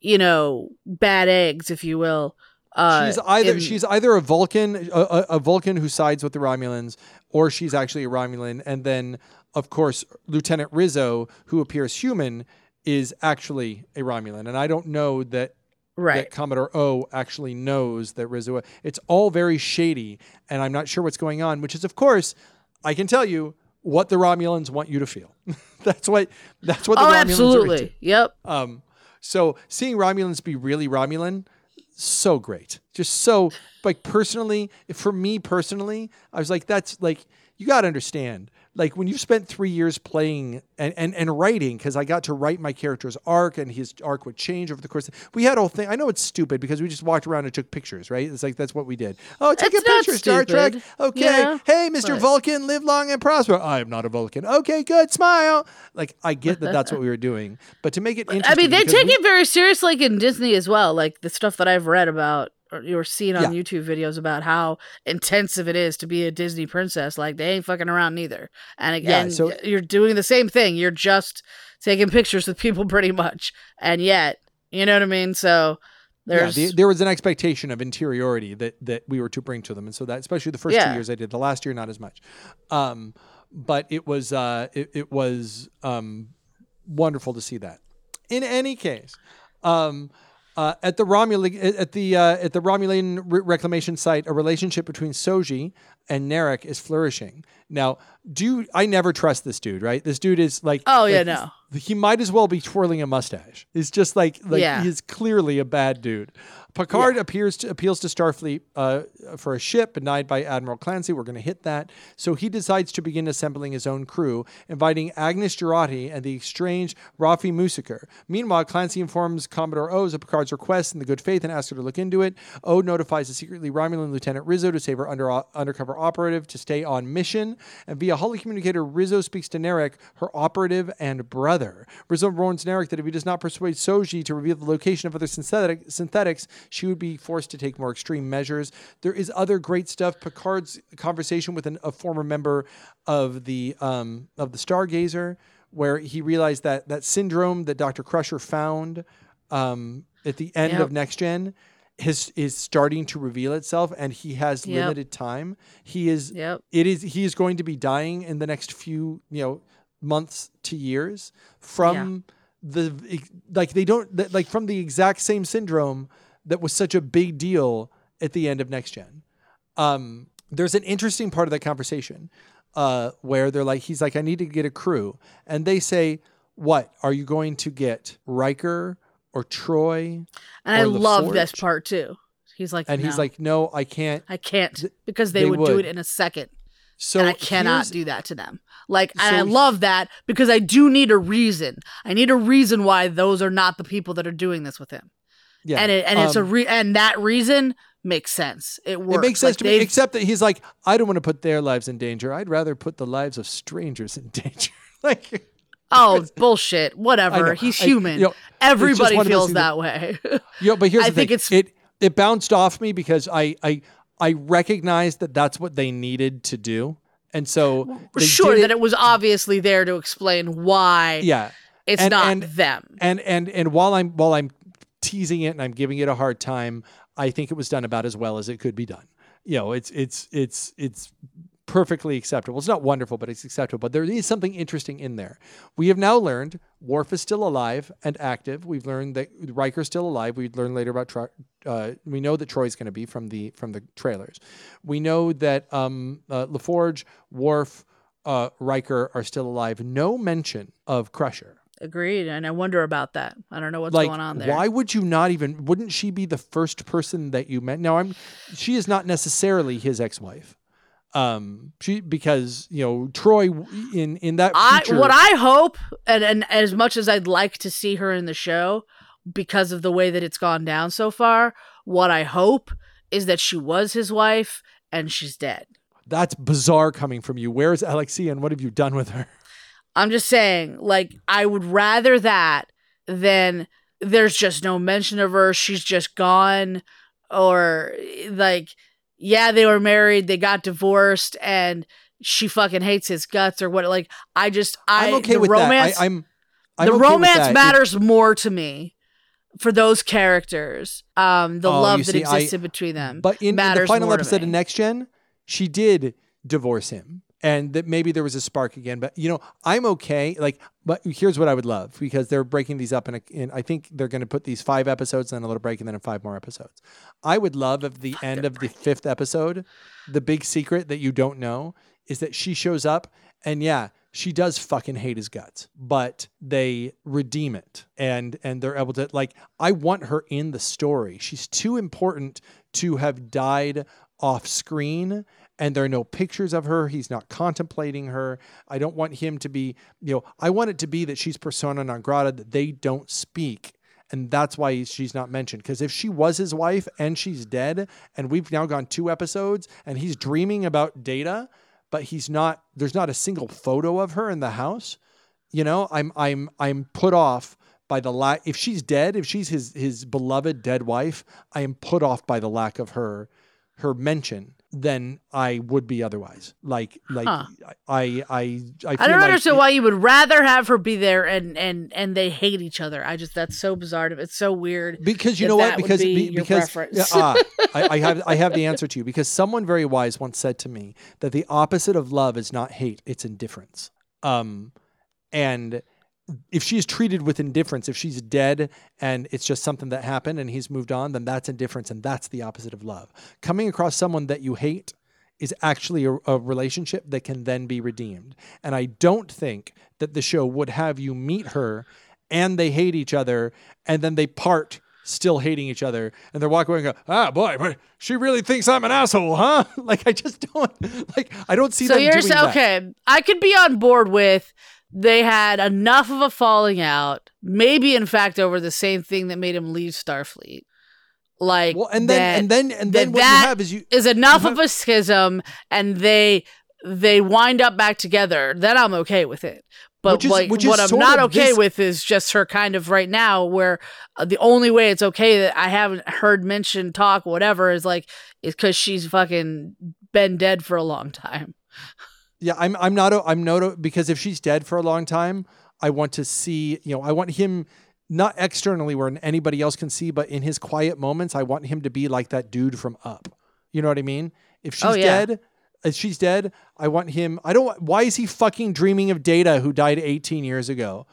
you know, bad eggs, if you will. Uh, she's either in- she's either a Vulcan a, a, Vulcan who sides with the Romulans, or she's actually a Romulan. And then of course Lieutenant Rizzo, who appears human, is actually a Romulan. And I don't know that right. that Commodore O actually knows that Rizzo. It's all very shady, and I'm not sure what's going on. Which is, of course, I can tell you what the Romulans want you to feel. that's what that's what the oh, Romulans are absolutely. into. Yep. Um, so seeing Romulans be really Romulan, so great. Just so like personally, for me personally, I was like, that's like you got to understand. Like when you've spent three years playing and, and, and writing, because I got to write my character's arc and his arc would change over the course. Of, we had a whole thing. I know it's stupid because we just walked around and took pictures, right? It's like that's what we did. Oh, take It's a picture, Star Trek. Okay. Yeah, hey, Mr. but- Vulcan, live long and prosper. I am not a Vulcan. Okay, good. Smile. Like I get that that's what we were doing, but to make it interesting, I mean, they take we- it very seriously like in Disney as well. Like the stuff that I've read about or you're seeing on Yeah. YouTube videos about how intensive it is to be a Disney princess. Like they ain't fucking around neither. And again, so- you're doing the same thing. You're just taking pictures with people pretty much. And yet, you know what I mean? So there's yeah, the, there was an expectation of interiority that that we were to bring to them, and so that especially the first two years I did. The last year, not as much, um, but it was uh, it, it was um, wonderful to see that. In any case, um, uh, at the Romulan at the uh, at the Romulan re- reclamation site, a relationship between Soji and Narek is flourishing. Now, do I never trust this dude? Right, this dude is like Oh, yeah, like, no. He might as well be twirling a mustache. It's just like like Yeah. he's clearly a bad dude. Picard appears to, appeals to Starfleet uh, for a ship denied by Admiral Clancy. We're going to hit that. So he decides to begin assembling his own crew, inviting Agnes Jurati and the estranged Rafi Musiker. Meanwhile, Clancy informs Commodore Oh's of Picard's request in the good faith and asks her to look into it. O notifies the secretly Romulan Lieutenant Rizzo to save her under, undercover operative to stay on mission. And via holocommunicator, Rizzo speaks to Narek, her operative and brother. Rizzo warns Narek that if he does not persuade Soji to reveal the location of other synthetic, synthetics, she would be forced to take more extreme measures. There is other great stuff. Picard's conversation with an, a former member of the um, of the Stargazer, where he realized that that syndrome that Dr. Crusher found um, at the end Yep. of Next Gen is is starting to reveal itself, and he has Yep. limited time. He is Yep. it is he is going to be dying in the next few you know months to years from the like they don't like from the exact same syndrome that was such a big deal at the end of next gen. Um there's an interesting part of that conversation uh where they're like he's like i need to get a crew. And they say what? Are you going to get Riker or Troi And I or love this part too. He's like, and he's like no I can't. I can't because they, they would, do it in a second, so and I cannot do that to them. Like, and I love that because I do need a reason. I need a reason why those are not the people that are doing this with him, yeah and it and it's a um, re- and that reason makes sense. It works. It makes sense Like, to me, except that he's like, I don't want to put their lives in danger. I'd rather put the lives of strangers in danger. like, Oh bullshit! Whatever. He's I- human. you know, Everybody one of those feels things that way. you know, but here's I the think thing. it's- it it bounced off me because I I I recognize that that's what they needed to do, and so sure that it was obviously there to explain why yeah. it's And- not and- them. And and and while I'm while I'm teasing it and I'm giving it a hard time, I think it was done about as well as it could be done. You know, it's it's it's it's perfectly acceptable. It's not wonderful, but it's acceptable. But there is something interesting in there. We have now learned Worf is still alive and active. We've learned that Riker's still alive. We learn later about Tro- uh, we know that Troi's going to be from the from the trailers. We know that um, uh, LaForge, Worf, uh, Riker are still alive. No mention of Crusher Agreed. And I wonder about that. I don't know what's like going on there. why would you not even wouldn't she be the first person that you met now i'm she is not necessarily his ex-wife um she because you know Troi in in that I what I hope, and, and as much as I'd like to see her in the show, because of the way that it's gone down so far, what I hope is that she was his wife and she's dead. that's bizarre coming from you where's alexia and what have you done with her I'm just saying, like, I would rather that than there's just no mention of her. She's just gone. Or, like, yeah, they were married, they got divorced, and she fucking hates his guts or what. Like, I just, I, i'm okay the with romance, that I, i'm I'm the okay romance that. It- matters more to me for those characters. Um, the Oh, love that see, I- existed between them. but in, in the final episode of next gen she did divorce him and that maybe there was a spark again but you know i'm okay like but here's what i would love because they're breaking these up in, in i think they're going to put these five episodes and then a little break and then in five more episodes. I would love if the end of the fifth episode the big secret that you don't know is that she shows up and yeah she does fucking hate his guts but they redeem it and and they're able to like i want her in the story. She's too important to have died off screen and there are no pictures of her. He's not contemplating her. I don't want him to be you know i want it to be that she's persona non grata that they don't speak. And that's why she's not mentioned. Because if she was his wife and she's dead and we've now gone two episodes and he's dreaming about data but he's not there's not a single photo of her in the house you know i'm i'm i'm put off by the lack if she's dead if she's his his beloved dead wife i am put off by the lack of her her mention than i would be otherwise like like Huh. i i i, feel I don't like understand it- why you would rather have her be there and and and they hate each other. I just that's so bizarre. to- It's so weird. because you know what because be be- because ah, I, I have i have the answer to you because someone very wise once said to me that the opposite of love is not hate it's indifference um and if she is treated with indifference if she's dead and it's just something that happened and he's moved on then that's indifference and that's the opposite of love coming across someone that you hate is actually a, a relationship that can then be redeemed. And I don't think that the show would have you meet her and they hate each other and then they part still hating each other and they're walking away and go, ah, boy, but she really thinks I'm an asshole, huh? Like, I just don't, like, I don't see so them you're doing saying, that. okay, I could be on board with they had enough of a falling out, maybe in fact over the same thing that made him leave Starfleet. Like, Well, and then, that and then, and then that what you have is you, is enough you of a schism, and they they wind up back together. Then I'm okay with it. But Which is- like, which is what I'm not okay this- with is just her kind of right now, where uh, the only way it's okay that I haven't heard mention talk whatever is like is because she's fucking been dead for a long time. Yeah, I'm I'm not a, I'm not a, because if she's dead for a long time, I want to see, you know, I want him not externally where anybody else can see, but in his quiet moments, I want him to be like that dude from Up. You know what I mean? If oh, she's Oh, yeah. dead, if she's dead, I want him. I don't. Why is he fucking dreaming of Data, who died 18 years ago?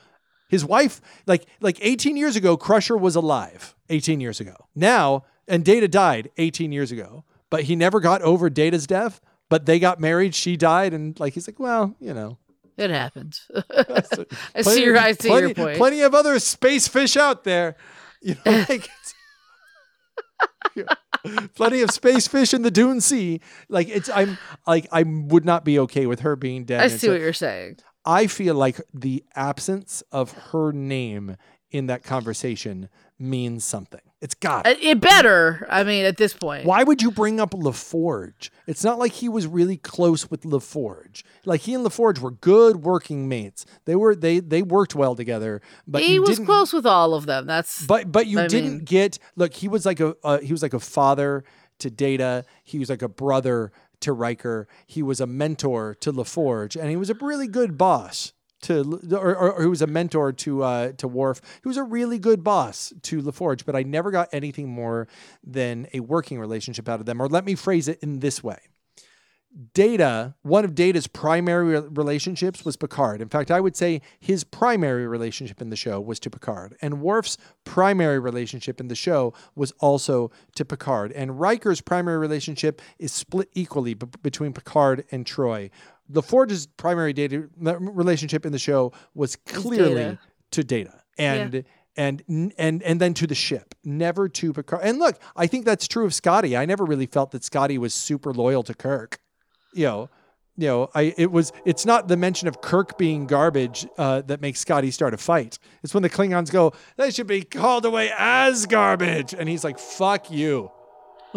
His wife, like like 18 years ago, Crusher was alive. 18 years ago. Now, and Data died 18 years ago, but he never got over Data's death. But they got married. She died, and like he's like, well, you know, It happens. I see your I see plenty, your point. Plenty of other space fish out there. You know, like plenty of space fish in the Dune Sea. Like it's I'm like I would not be okay with her being dead. I see what you're saying. I feel like the absence of her name in that conversation means something. It's got Uh, It better. I mean, at this point, why would you bring up LaForge? It's not like he was really close with LaForge. Like he and LaForge were good working mates. They were they they worked well together. But he was close with all of them. That's But but you I didn't mean- get look. He was like a uh, he was like a father to Data. He was like a brother to Riker. He was a mentor to LaForge, and he was a really good boss. To or, or, or he was a mentor to uh, to Worf. He was a really good boss to LaForge, but I never got anything more than a working relationship out of them. Or let me phrase it in this way: Data, one of Data's primary relationships was Picard. In fact, I would say his primary relationship in the show was to Picard. And Worf's primary relationship in the show was also to Picard. And Riker's primary relationship is split equally b- between Picard and Troi. LaForge's primary data relationship in the show was clearly Data. to Data. And and and and then to the ship, never to Picard. And look, I think that's true of Scotty. I never really felt that Scotty was super loyal to Kirk. You know, you know, I it was it's not the mention of Kirk being garbage uh, that makes Scotty start a fight. It's when the Klingons go, they should be called away as garbage, and he's like, "Fuck you."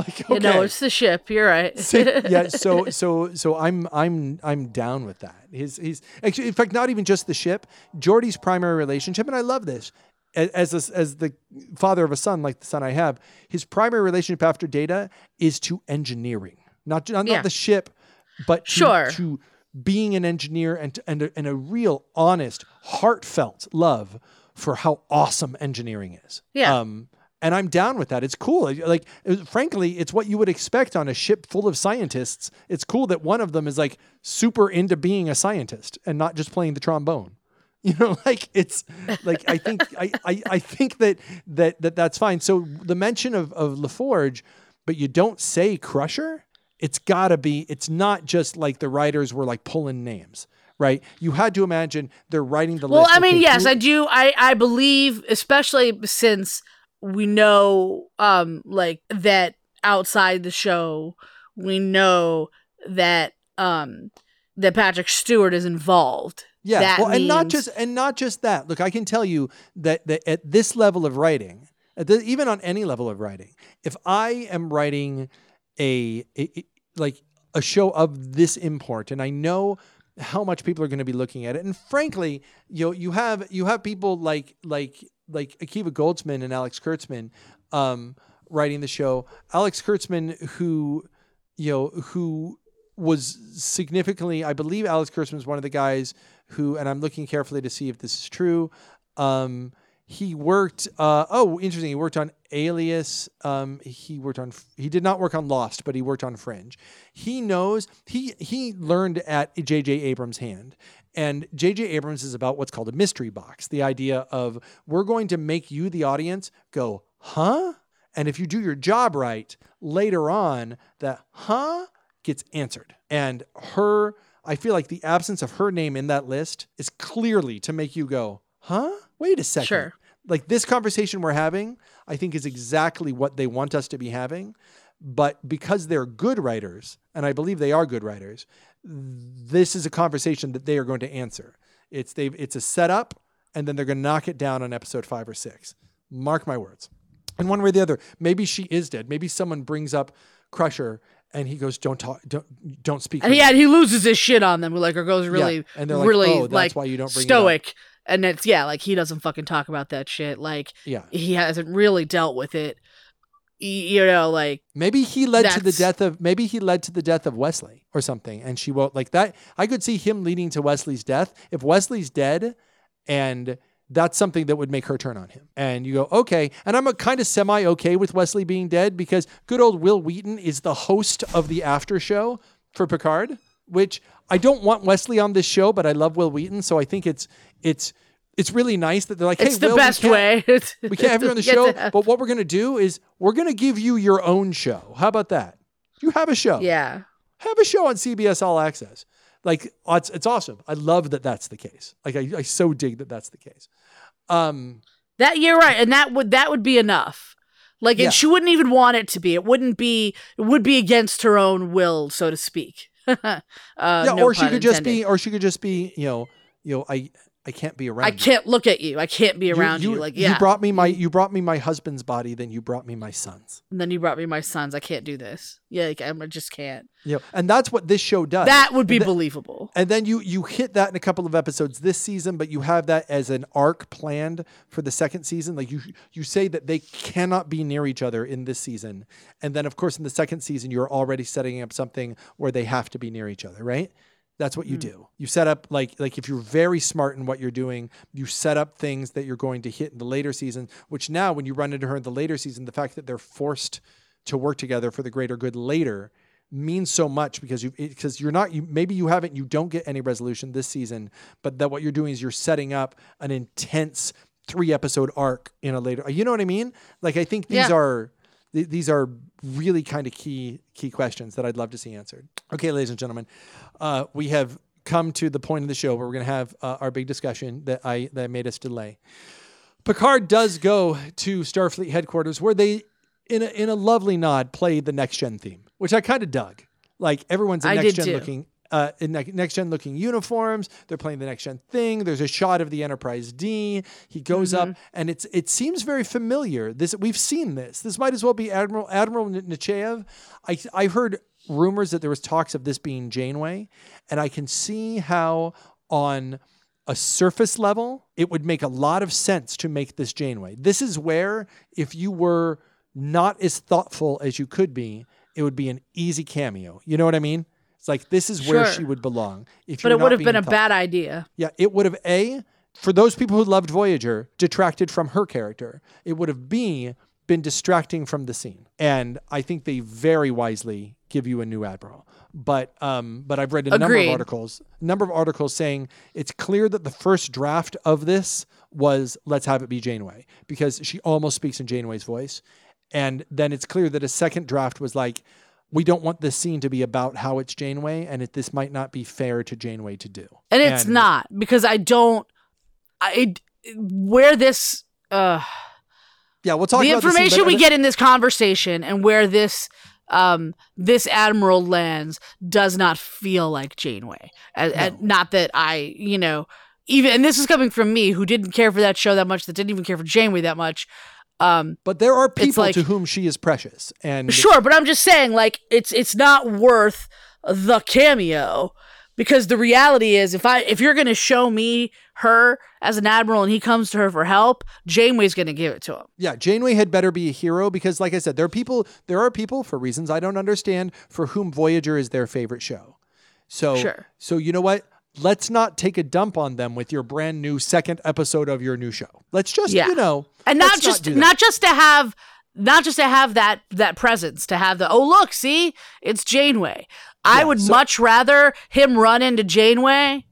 Like, okay. you know, it's the ship. You're right. Yeah, so so so I'm I'm I'm down with that. He's he's actually in fact not even just the ship. Geordi's primary relationship, and I love this. As a, as the father of a son, like the son I have, his primary relationship after Data is to engineering, not not, Yeah. not the ship, but to, Sure. to being an engineer and and a, and a real honest, heartfelt love for how awesome engineering is. Yeah. Um, and I'm down with that. It's cool. Like, uh, frankly, it's what you would expect on a ship full of scientists. It's cool that one of them is like super into being a scientist and not just playing the trombone. You know, like it's like I think I, I, I think that that that that's fine. So the mention of of LaForge, but you don't say Crusher. It's got to be. It's not just like the writers were like pulling names, right? You had to imagine they're writing the well, list. Well, I mean, okay, yes, who- I do. I I believe, especially since we know, um, like that outside the show, we know that um that Patrick Stewart is involved. Yeah, That well, and not just and not just that. Look, I can tell you that, that at this level of writing, at the, even on any level of writing, if I am writing a, a- a- like a show of this import, and I know how much people are going to be looking at it, and frankly, you know, you have you have people like like like Akiva Goldsman and Alex Kurtzman um, writing the show. Alex Kurtzman, who you know, who was significantly, I believe Alex Kurtzman was one of the guys who, and I'm looking carefully to see if this is true. Um, he worked, uh, oh, interesting. He worked on Alias. Um, he worked on, he did not work on Lost, but he worked on Fringe. He knows, he, he learned at J.J. Abrams' hand. And J.J. Abrams is about what's called a mystery box the idea of we're going to make you, the audience, go, huh? And if you do your job right, later on, that huh gets answered. And her, I feel like the absence of her name in that list is clearly to make you go, huh? Wait a second. Sure. Like this conversation we're having, I think is exactly what they want us to be having. But because they're good writers, and I believe they are good writers, this is a conversation that they are going to answer. It's they it's a setup, and then they're going to knock it down on episode five or six. Mark my words. And one way or the other, maybe she is dead. Maybe someone brings up Crusher, and he goes, "Don't talk, don't don't speak." And for he, me." and he loses his shit on them, like, or goes really, yeah. and they're like, really, "Oh, that's like, why you don't bring it up." stoic. And it's, yeah, like, he doesn't fucking talk about that shit. Like, Yeah, he hasn't really dealt with it. You know, like, maybe he led to the death of maybe he led to the death of Wesley or something, and she won't like that. I could see him leading to Wesley's death if Wesley's dead, and that's something that would make her turn on him. And you go, okay. And I'm a kind of semi okay with Wesley being dead because good old Wil Wheaton is the host of the after show for Picard, which I don't want Wesley on this show, but I love Wil Wheaton, so I think it's it's it's really nice that they're like, it's hey, the Will, we best can't- way. we can't have you on the show, but what we're going to do is we're going to give you your own show. How about that? You have a show. yeah. Have a show on CBS All Access. Like it's, it's awesome. I love that that's the case. Like I, I so dig that that's the case. Um, That you're right, and that would that would be enough. Like, Yeah. and she wouldn't even want it to be. It wouldn't be. It would be against her own will, so to speak. uh, yeah, no or she could just be, or she could just be, you know, you know, I I can't be around. I you. can't look at you. I can't be around you. Like, yeah. you brought me my you brought me my husband's body, then you brought me my son's. and then you brought me my sons. I can't do this. Yeah, like, I just can't. Yeah, and that's what this show does. That would be And believable. And then you you hit that in a couple of episodes this season, but you have that as an arc planned for the second season. Like you you say that they cannot be near each other in this season, and then of course in the second season you're already setting up something where they have to be near each other, right? That's what you Hmm. do. You set up like like if you're very smart in what you're doing, you set up things that you're going to hit in the later season. Which now, when you run into her in the later season, the fact that they're forced to work together for the greater good later means so much because you because you're not you maybe you haven't you don't get any resolution this season but that what you're doing is you're setting up an intense three episode arc in a later you know what i mean like i think these Yeah. are th- these are really kind of key key questions that i'd love to see answered okay ladies and gentlemen uh, we have come to the point of the show where we're going to have uh, our big discussion that i that made us delay Picard does go to Starfleet headquarters where they, in a, in a lovely nod, play the next gen theme, which I kind of dug. Like everyone's in next gen looking, uh, in ne- next gen looking uniforms. They're playing the next gen thing. There's a shot of the Enterprise D. He goes Mm-hmm. up, and it's it seems very familiar. This we've seen this. This might as well be Admiral Admiral Nechayev. I I heard rumors that there was talks of this being Janeway, and I can see how on a surface level, it would make a lot of sense to make this Janeway. This is where, if you were not as thoughtful as you could be, it would be an easy cameo. You know what I mean? It's like this is where Sure. she would belong. If But it would have been a bad idea. Yeah, it would have a for those people who loved Voyager detracted from her character. It would have b been distracting from the scene. And I think they very wisely give you a new admiral. But um, but I've read a number of articles, number of articles saying it's clear that the first draft of this was let's have it be Janeway because she almost speaks in Janeway's voice, and then it's clear that a second draft was like we don't want this scene to be about how it's Janeway, and it, this might not be fair to Janeway to do. And it's not because I don't. I where this uh Yeah, we'll talk the about the scene, information but- we get in this conversation and where this um this admiral lands does not feel like Janeway. And, and not that I, you know, even and this is coming from me who didn't care for that show that much, that didn't even care for Janeway that much. Um But there are people like- to whom she is precious, and sure, but I'm just saying like it's it's not worth the cameo because the reality is if I if you're going to show me her as an admiral and he comes to her for help, Janeway's going to give it to him. yeah, Janeway had better be a hero because, like I said, there are people. There are people for reasons I don't understand for whom Voyager is their favorite show. So, Sure. so you know what? Let's not take a dump on them with your brand new second episode of your new show. Let's just, Yeah. you know, and not just that. not just to have not just to have that that presence to have the oh look see it's Janeway. I Yeah, would so- much rather him run into Janeway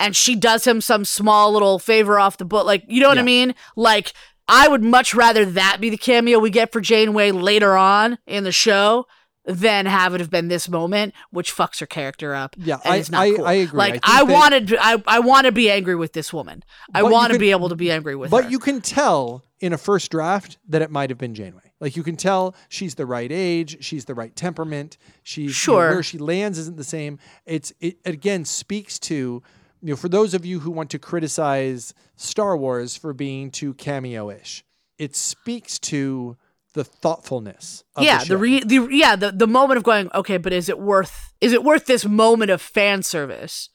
and she does him some small little favor off the book like you know what I mean like I would much rather that be the cameo we get for Janeway later on in the show than have it have been this moment, which fucks her character up. Yeah, and I- it's not I- cool. I agree. Like think I, that- wanted, I I want to be angry with this woman. I want to be able to be angry with her. But her. you can tell in a first draft that it might have been Janeway. Like you can tell she's the right age, she's the right temperament. She's you know, where she lands isn't the same. It's it again speaks to you know for those of you who want to criticize Star Wars for being too cameo-ish, it speaks to the thoughtfulness. Of yeah, the, the, re- the yeah the the moment of going okay, but is it worth is it worth this moment of fan service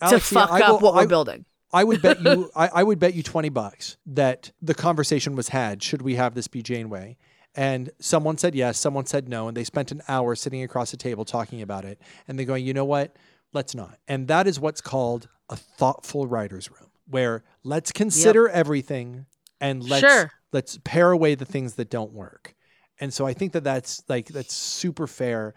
Alex, to yeah, fuck I up will- what we're I- building? I would bet you I, I would bet you 20 bucks that the conversation was had should we have this be Janeway and someone said yes someone said no and they spent an hour sitting across the table talking about it and they're going you know what let's not and that is what's called a thoughtful writers room where let's consider everything and let's Sure. let's pare away the things that don't work and so I think that that's like that's super fair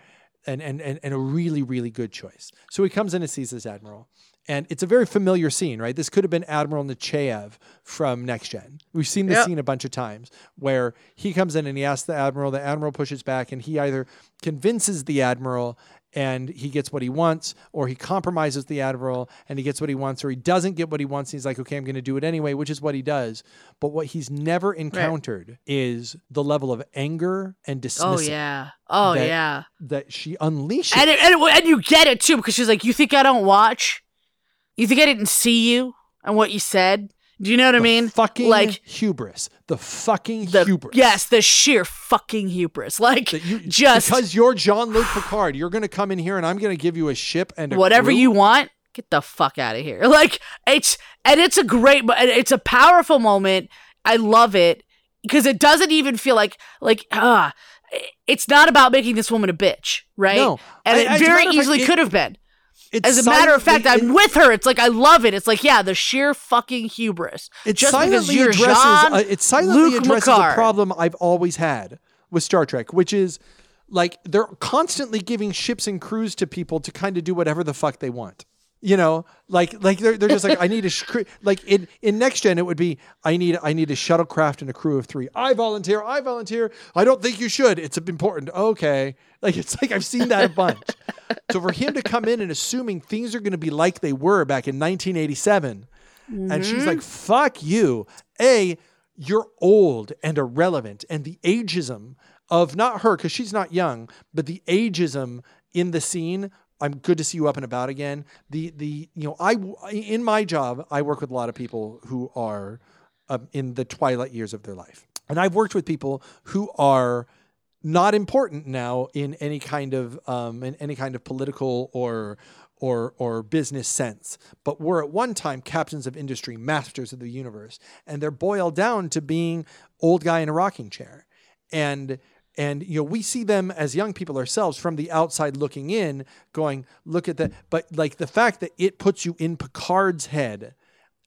and and and, and a really really good choice so he comes in and sees this admiral and it's a very familiar scene, right? This could have been Admiral Nechayev from Next Gen. We've seen this Yep. scene a bunch of times where he comes in and he asks the Admiral, the Admiral pushes back, and he either convinces the Admiral and he gets what he wants, or he compromises the Admiral and he gets what he wants, or he doesn't get what he wants. And he's like, okay, I'm going to do it anyway, which is what he does. But what he's never encountered is the level of anger and oh, dismissal Oh yeah, oh that- yeah, that she unleashes. and it, and, it, and you get it too because she's like, you think I don't watch? You think I didn't see you and what you said? Do you know what I mean? fucking like hubris. The fucking the hubris. yes, the sheer fucking hubris. Like you just because you're Jean-Luc Picard, you're going to come in here and I'm going to give you a ship and a whatever you want get the fuck out of here like it's and it's a great it's a powerful moment i love it because it doesn't even feel like like ah it's not about making this woman a bitch right No. and I- it very fact, easily it- could have been It's as a matter of fact i'm with her it's like i love it it's like yeah the sheer fucking hubris it, it just silently addresses Jean uh, it silently Luc addresses Picard. a problem I've always had with Star Trek, which is like they're constantly giving ships and crews to people to kind of do whatever the fuck they want. You know, like like they're, they're just like I need a sh- like in in next gen it would be I need I need a shuttlecraft and a crew of three. I volunteer. I volunteer. I don't think you should. It's important. Okay, like it's like I've seen that a bunch. so for him to come in and assuming things are going to be like they were back in 1987, and she's like, mm-hmm. "Fuck you." A, you're old and irrelevant, and the ageism of not her because she's not young, but the ageism in the scene. I'm good to see you up and about again. The the you know I in my job I work with a lot of people who are um, in the twilight years of their life, and I've worked with people who are not important now in any kind of um, in any kind of political or or or business sense, but were at one time captains of industry, masters of the universe, and they're boiled down to being old guy in a rocking chair, and and you know we see them as young people ourselves from the outside looking in, going look at that, but like the fact that it puts you in Picard's head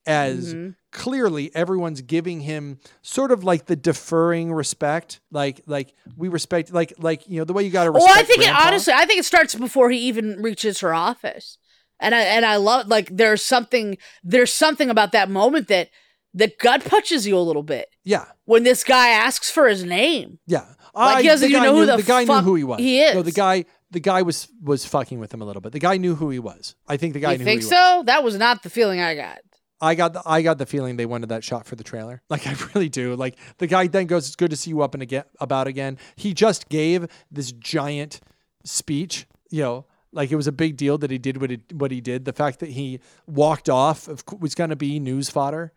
as mm-hmm. clearly everyone's giving him sort of like the deferring respect like like we respect like like you know the way you got to respect Well, I think it honestly, I think it starts before he even reaches her office, and I and I love like there's something there's something about that moment that that gut punches you a little bit. Yeah. When this guy asks for his name. yeah Like, he doesn't the even guy know who knew, the the guy fuck knew who he was he is. no the guy the guy was was fucking with him a little bit the guy knew who he was I think the guy you knew think who he was so? That was not the feeling I got. I got the I got the feeling they wanted that shot for the trailer. Like I really do. Like the guy then goes, "It's good to see you up and again about again." He just gave this giant speech. You know, like it was a big deal that he did what it, what he did. The fact that he walked off of, was going to be news fodder.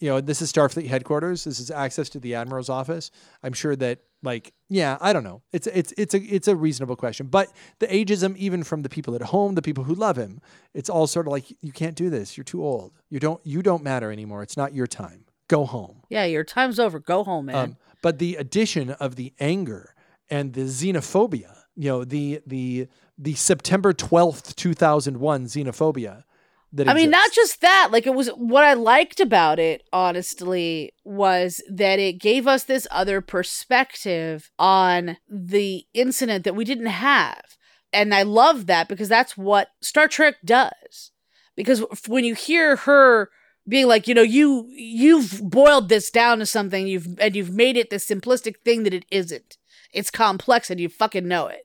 You know, this is Starfleet headquarters. This is access to the admiral's office. I'm sure that, like, yeah, I don't know. It's it's it's a it's a reasonable question, but the ageism, even from the people at home, the people who love him, it's all sort of like you can't do this. You're too old. You don't you don't matter anymore. It's not your time. Go home. Yeah, your time's over. Go home, man. Um, but the addition of the anger and the xenophobia, you know, the the the September twelfth, two thousand one xenophobia. That I mean, not just that. Like, it was what I liked about it, honestly, was that it gave us this other perspective on the incident that we didn't have. And I love that because that's what Star Trek does. Because when you hear her being like, you know, you you've boiled this down to something, you've and you've made it this simplistic thing that it isn't. It's complex and you fucking know it.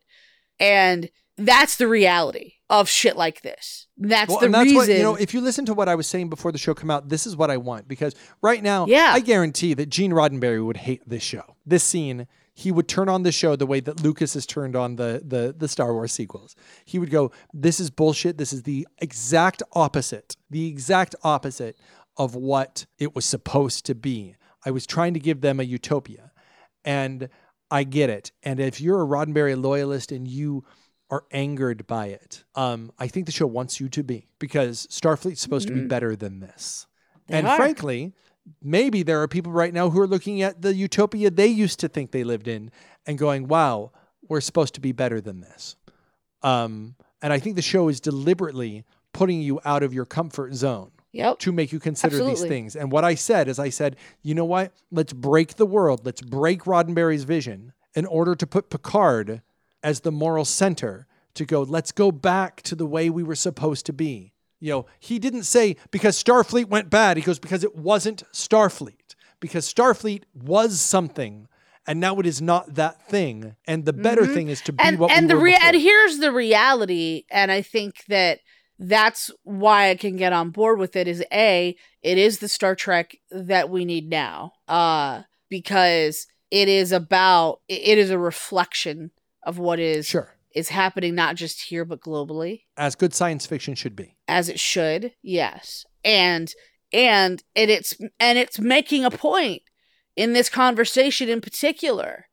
And that's the reality of shit like this. That's Well, the and that's reason. what you know. If you listen to what I was saying before the show come out, this is what I want because right now, Yeah. I guarantee that Gene Roddenberry would hate this show. This scene, he would turn on the show the way that Lucas has turned on the the the Star Wars sequels. He would go, "This is bullshit. This is the exact opposite. The exact opposite of what it was supposed to be. I was trying to give them a utopia, and I get it. And if you're a Roddenberry loyalist and you are angered by it. Um, I think the show wants you to be because Starfleet's supposed to be better than this. They and are. frankly, maybe there are people right now who are looking at the utopia they used to think they lived in and going, "Wow, we're supposed to be better than this." Um, and I think the show is deliberately putting you out of your comfort zone yep. to make you consider these things. And what I said is, I said, you know what? Let's break the world. Let's break Roddenberry's vision in order to put Picard as the moral center to go, let's go back to the way we were supposed to be. You know, he didn't say because Starfleet went bad. He goes, because it wasn't Starfleet. Because Starfleet was something. And now it is not that thing. And the better thing is to be Mm-hmm. and what and we the were rea- before. and here's the reality and i think that that's why i can get on board with it is a it is the star trek that we need now uh because it is about it is a reflection of what is Sure. is happening not just here but globally As good science fiction should be. as it should yes and and and it's and it's making a point in this conversation in particular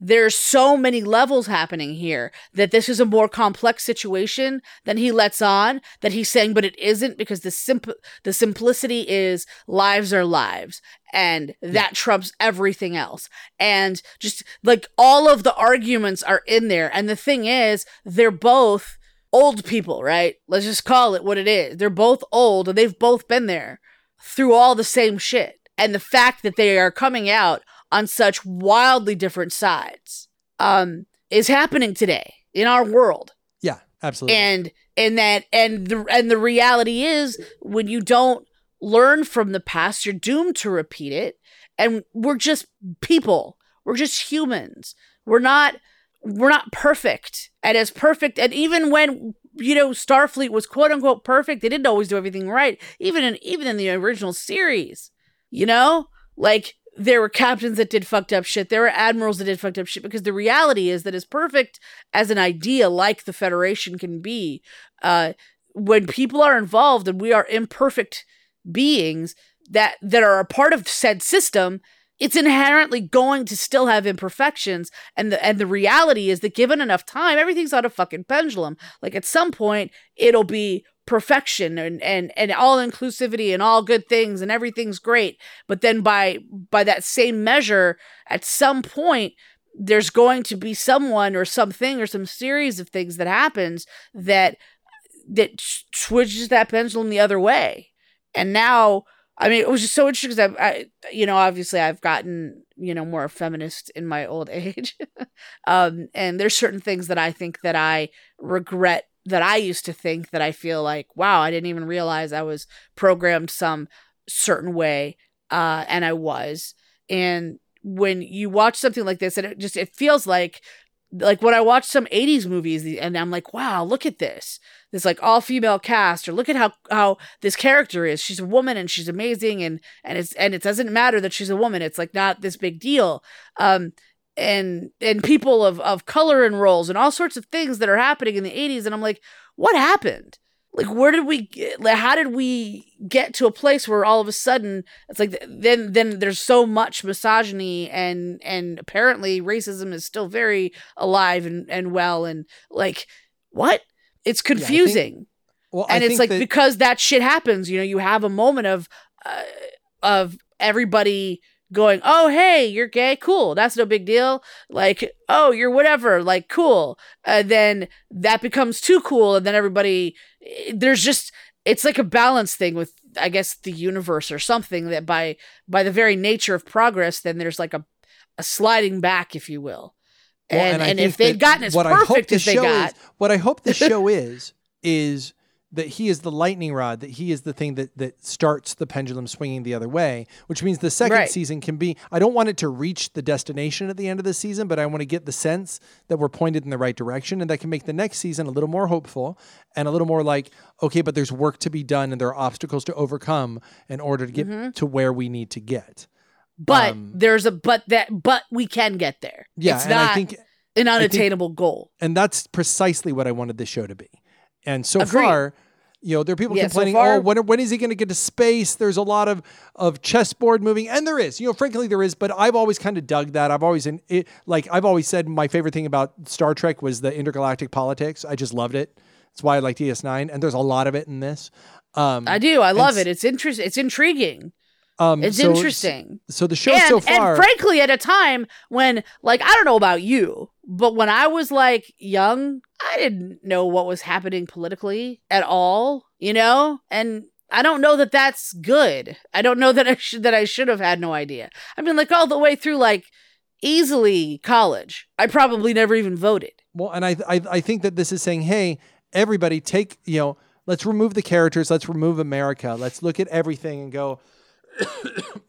there's so many levels happening here that this is a more complex situation than he lets on that he's saying but it isn't because the simp- the simplicity is lives are lives and that trumps everything else. And just like all of the arguments are in there. And the thing is they're both old people right? Let's just call it what it is. They're both old and they've both been there through all the same shit. And the fact that they are coming out on such wildly different sides um is happening today in our world. Yeah, absolutely. and and that and the and the reality is when you don't learn from the past you're doomed to repeat it. And we're just people. We're just humans. We're not we're not perfect. And as perfect and even when you know starfleet was quote unquote perfect they didn't always do everything right even in even in the original series you know? Like there were captains that did fucked up shit. There were admirals that did fucked up shit because the reality is that as perfect as an idea like the federation can be uh when people are involved and we are imperfect beings that that are a part of said system it's inherently going to still have imperfections. And the and the reality is that given enough time everything's on a fucking pendulum. Like at some point it'll be perfection and and and all inclusivity and all good things and everything's great. But then by by that same measure at some point there's going to be someone or something or some series of things that happens that that switches that pendulum the other way. And now i mean it was just so interesting because I, I you know obviously i've gotten you know more feminist in my old age. Um and there's certain things that i think that i regret that i used to think that i feel like wow i didn't even realize i was programmed some certain way uh and i was. And when you watch something like this and it just it feels like like when i watch some 80s movies and i'm like wow look at this. This like all female cast or look at how how this character is. She's a woman and she's amazing and and it's and it doesn't matter that she's a woman. It's like not this big deal. Um and and people of of color and roles and all sorts of things that are happening in the 80s and i'm like what happened? Like where did we get, like how did we get to a place where all of a sudden it's like then then there's so much misogyny and and apparently racism is still very alive and and well and like what? It's think- confusing. Well, I and it's like that- because that shit happens you know you have a moment of uh, of everybody going oh hey you're gay cool that's no big deal. Like oh you're whatever like cool. And then that becomes too cool and then everybody eh, there's just it's like a balance thing with i guess the universe or something that by by the very nature of progress then there's like a a sliding back if you will. Well, and I and if they'd gotten as what I hope perfect as they show got is, what I hope the show is is that he is the lightning rod, that he is the thing that that starts the pendulum swinging the other way, which means the second Right. season can be I don't want it to reach the destination at the end of the season, but I want to get the sense that we're pointed in the right direction and that can make the next season a little more hopeful and a little more like okay, but there's work to be done and there are obstacles to overcome in order to get Mm-hmm. to where we need to get. But Um, there's a but that but we can get there. Yeah, it's not I think an think- unattainable goal. and that's precisely what I wanted this show to be. And so Agreed. far, you know, there are people Yeah, so complaining, far- "Oh, when, when is he going to get to space?" There's a lot of of chessboard moving, and there is. You know, frankly, there is. But I've always kind of dug that. I've always in it, like I've always said my favorite thing about Star Trek was the intergalactic politics. I just loved it. That's why I like DS9, and there's a lot of it in this. Um, I do. I love it. It's interesting. It's intriguing. Um, It's so- interesting. So the show and, so far, and frankly, at a time when, like, I don't know about you, but when I was like young, I didn't know what was happening politically at all, you know? And I don't know that that's good. I don't know that I should that I should have had no idea. I mean, like all the way through like easily college. I probably never even voted. Well, and I, I I think that this is saying, hey, everybody, take you know, let's remove the characters, let's remove America, let's look at everything and go,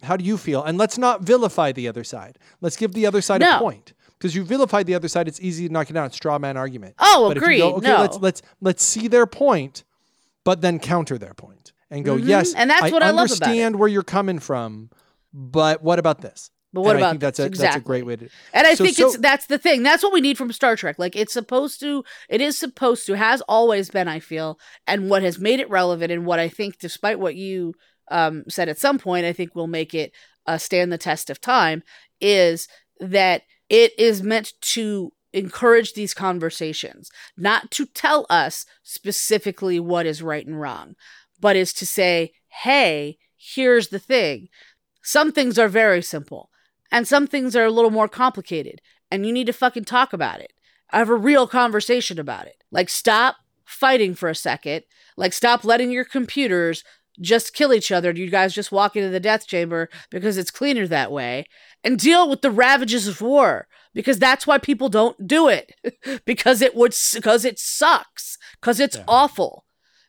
how do you feel? And let's not vilify the other side. Let's give the other side a point. Because you vilify the other side, it's easy to knock it down. It's straw man argument. Oh, but agreed. If you go, okay, no. let's let's let's see their point, but then counter their point and go, Mhm. yes, And that's what I love about understand where you're coming from, but what about this? but what and about I think that's a exactly. that's a great way to. And I So- think so- it's that's the thing. That's what we need from Star Trek. Like it's supposed to it is supposed to has always been, I feel, and what has made it relevant and what I think despite what you um said at some point, I think will make it uh, stand the test of time is that it is meant to encourage these conversations, not to tell us specifically what is right and wrong, but is to say, "Hey, here's the thing. Some things are very simple and some things are a little more complicated and you need to fucking talk about it. Have a real conversation about it. Like stop fighting for a second. Like stop letting your computers just kill each other you guys just walk into the death chamber because it's cleaner that way and deal with the ravages of war because that's why people don't do it. Because it would because it sucks because it's Yeah. awful.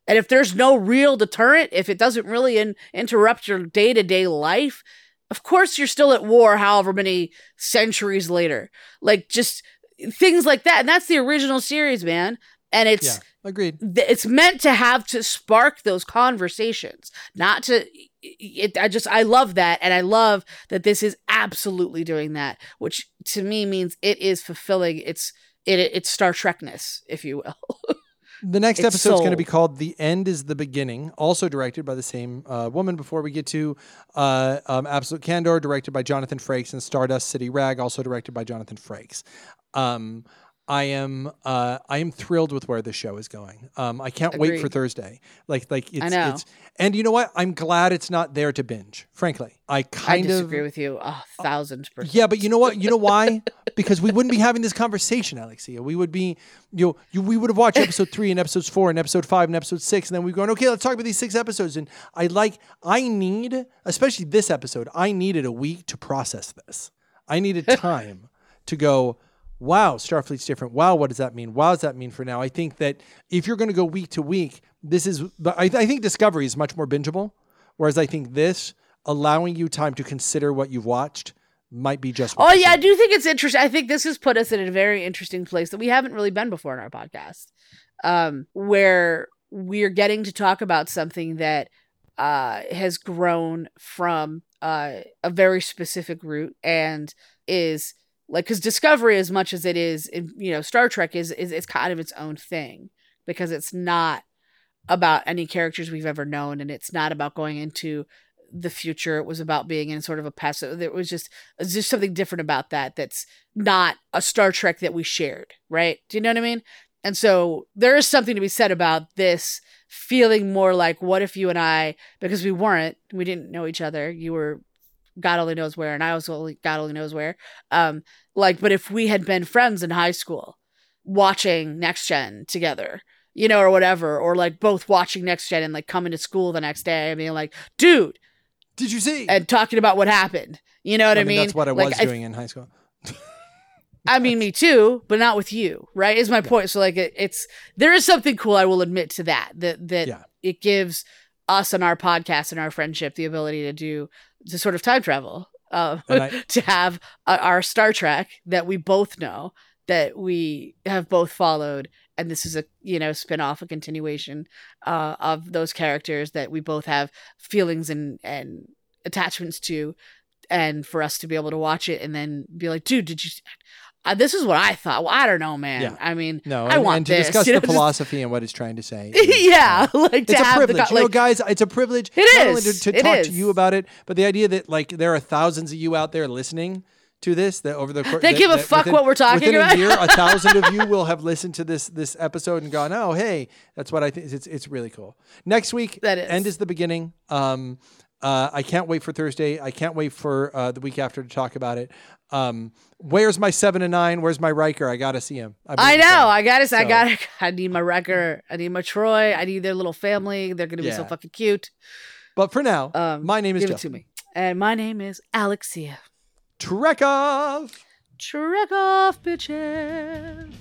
And if there's no real deterrent if it doesn't really in, interrupt your day-to-day life of course you're still at war however many centuries later. Like just things like that and that's the original series man and it's Yeah, agreed. it's meant to have to spark those conversations not to it i just i love that and i love that this is absolutely doing that which to me means it is fulfilling its it its star trekness if you will The next It's episode is going to be called "The End Is the Beginning," also directed by the same uh, woman. Before we get to uh, um, Absolute Candor, directed by Jonathan Frakes, and Stardust City Rag, also directed by Jonathan Frakes. Um, I am uh, I am thrilled with where the show is going. Um, I can't wait for Thursday. Like like it's, know. it's and you know what? I'm glad it's not there to binge. Frankly, I i kind disagree of with you a thousand percent yeah, but you know what? You know why? because we wouldn't be having this conversation, Alexia. We would be, you know, you, we would have watched episode three and episodes four and episode five and episode six, and then we'd going, okay, let's talk about these six episodes. And I like, I need, especially this episode, I needed a week to process this. I needed time to go, wow, Starfleet's different. Wow, what does that mean? Wow, does that mean for now? I think that if you're going to go week to week, this is, but I, I think Discovery is much more bingeable, whereas I think this, allowing you time to consider what you've watched, might be just. Oh yeah, I do think it's interesting. I think this has put us in a very interesting place that we haven't really been before in our podcast, um, where we're getting to talk about something that uh, has grown from uh, a very specific route and is like because Discovery, as much as it is, in, you know, Star Trek is is it's kind of its own thing because it's not about any characters we've ever known, and it's not about going into the future. It was about being in sort of a past There was just there's just something different about that that's not a Star Trek that we shared, right? Do you know what I mean? And so there is something to be said about this feeling more like what if you and I, because we weren't, we didn't know each other. You were God only knows where, and I was only God only knows where. Um, like, but if we had been friends in high school, watching Next Gen together, you know, or whatever, or like both watching Next Gen and like coming to school the next day and being like, dude, Did you see? and talking about what happened. You know what I, mean? That's what I Like, was doing in high school. I mean, me too, but not with you, right? Is my point. So like, it, it's there is something cool. I will admit to that. That that Yeah. it gives us and our podcast and our friendship the ability to do to sort of time travel. Uh, I- to have uh, our Star Trek that we both know that we have both followed, and this is a you know spin off, a continuation uh, of those characters that we both have feelings and and attachments to, and for us to be able to watch it and then be like, dude, did you? Uh, this is what I thought. Well, I don't know, man. Yeah. I mean, No, I and, want and to this, discuss you know, the just- philosophy and what it's trying to say. is, yeah, uh, like to it's a have privilege, the you know, guys. It's a privilege. It only to, to It talk is. to you about it, but the idea that like there are thousands of you out there listening to this that over the course They give a fuck what we're talking within about. a year, a thousand of you will have listened to this this episode and gone, oh hey, that's what I think. It's it's really cool. Next week, That is. end is the beginning. Um, uh, I can't wait for Thursday. I can't wait for uh, the week after to talk about it. Um, where's my Seven of Nine? Where's my Riker? I gotta see him. I know. I gotta. say I gotta. I need my Riker. I need my Troi. I need their little family. They're gonna be so fucking cute. But for now, Um, my name is Give it to me. And my name is Alexia. Trek off. Trek off, bitches.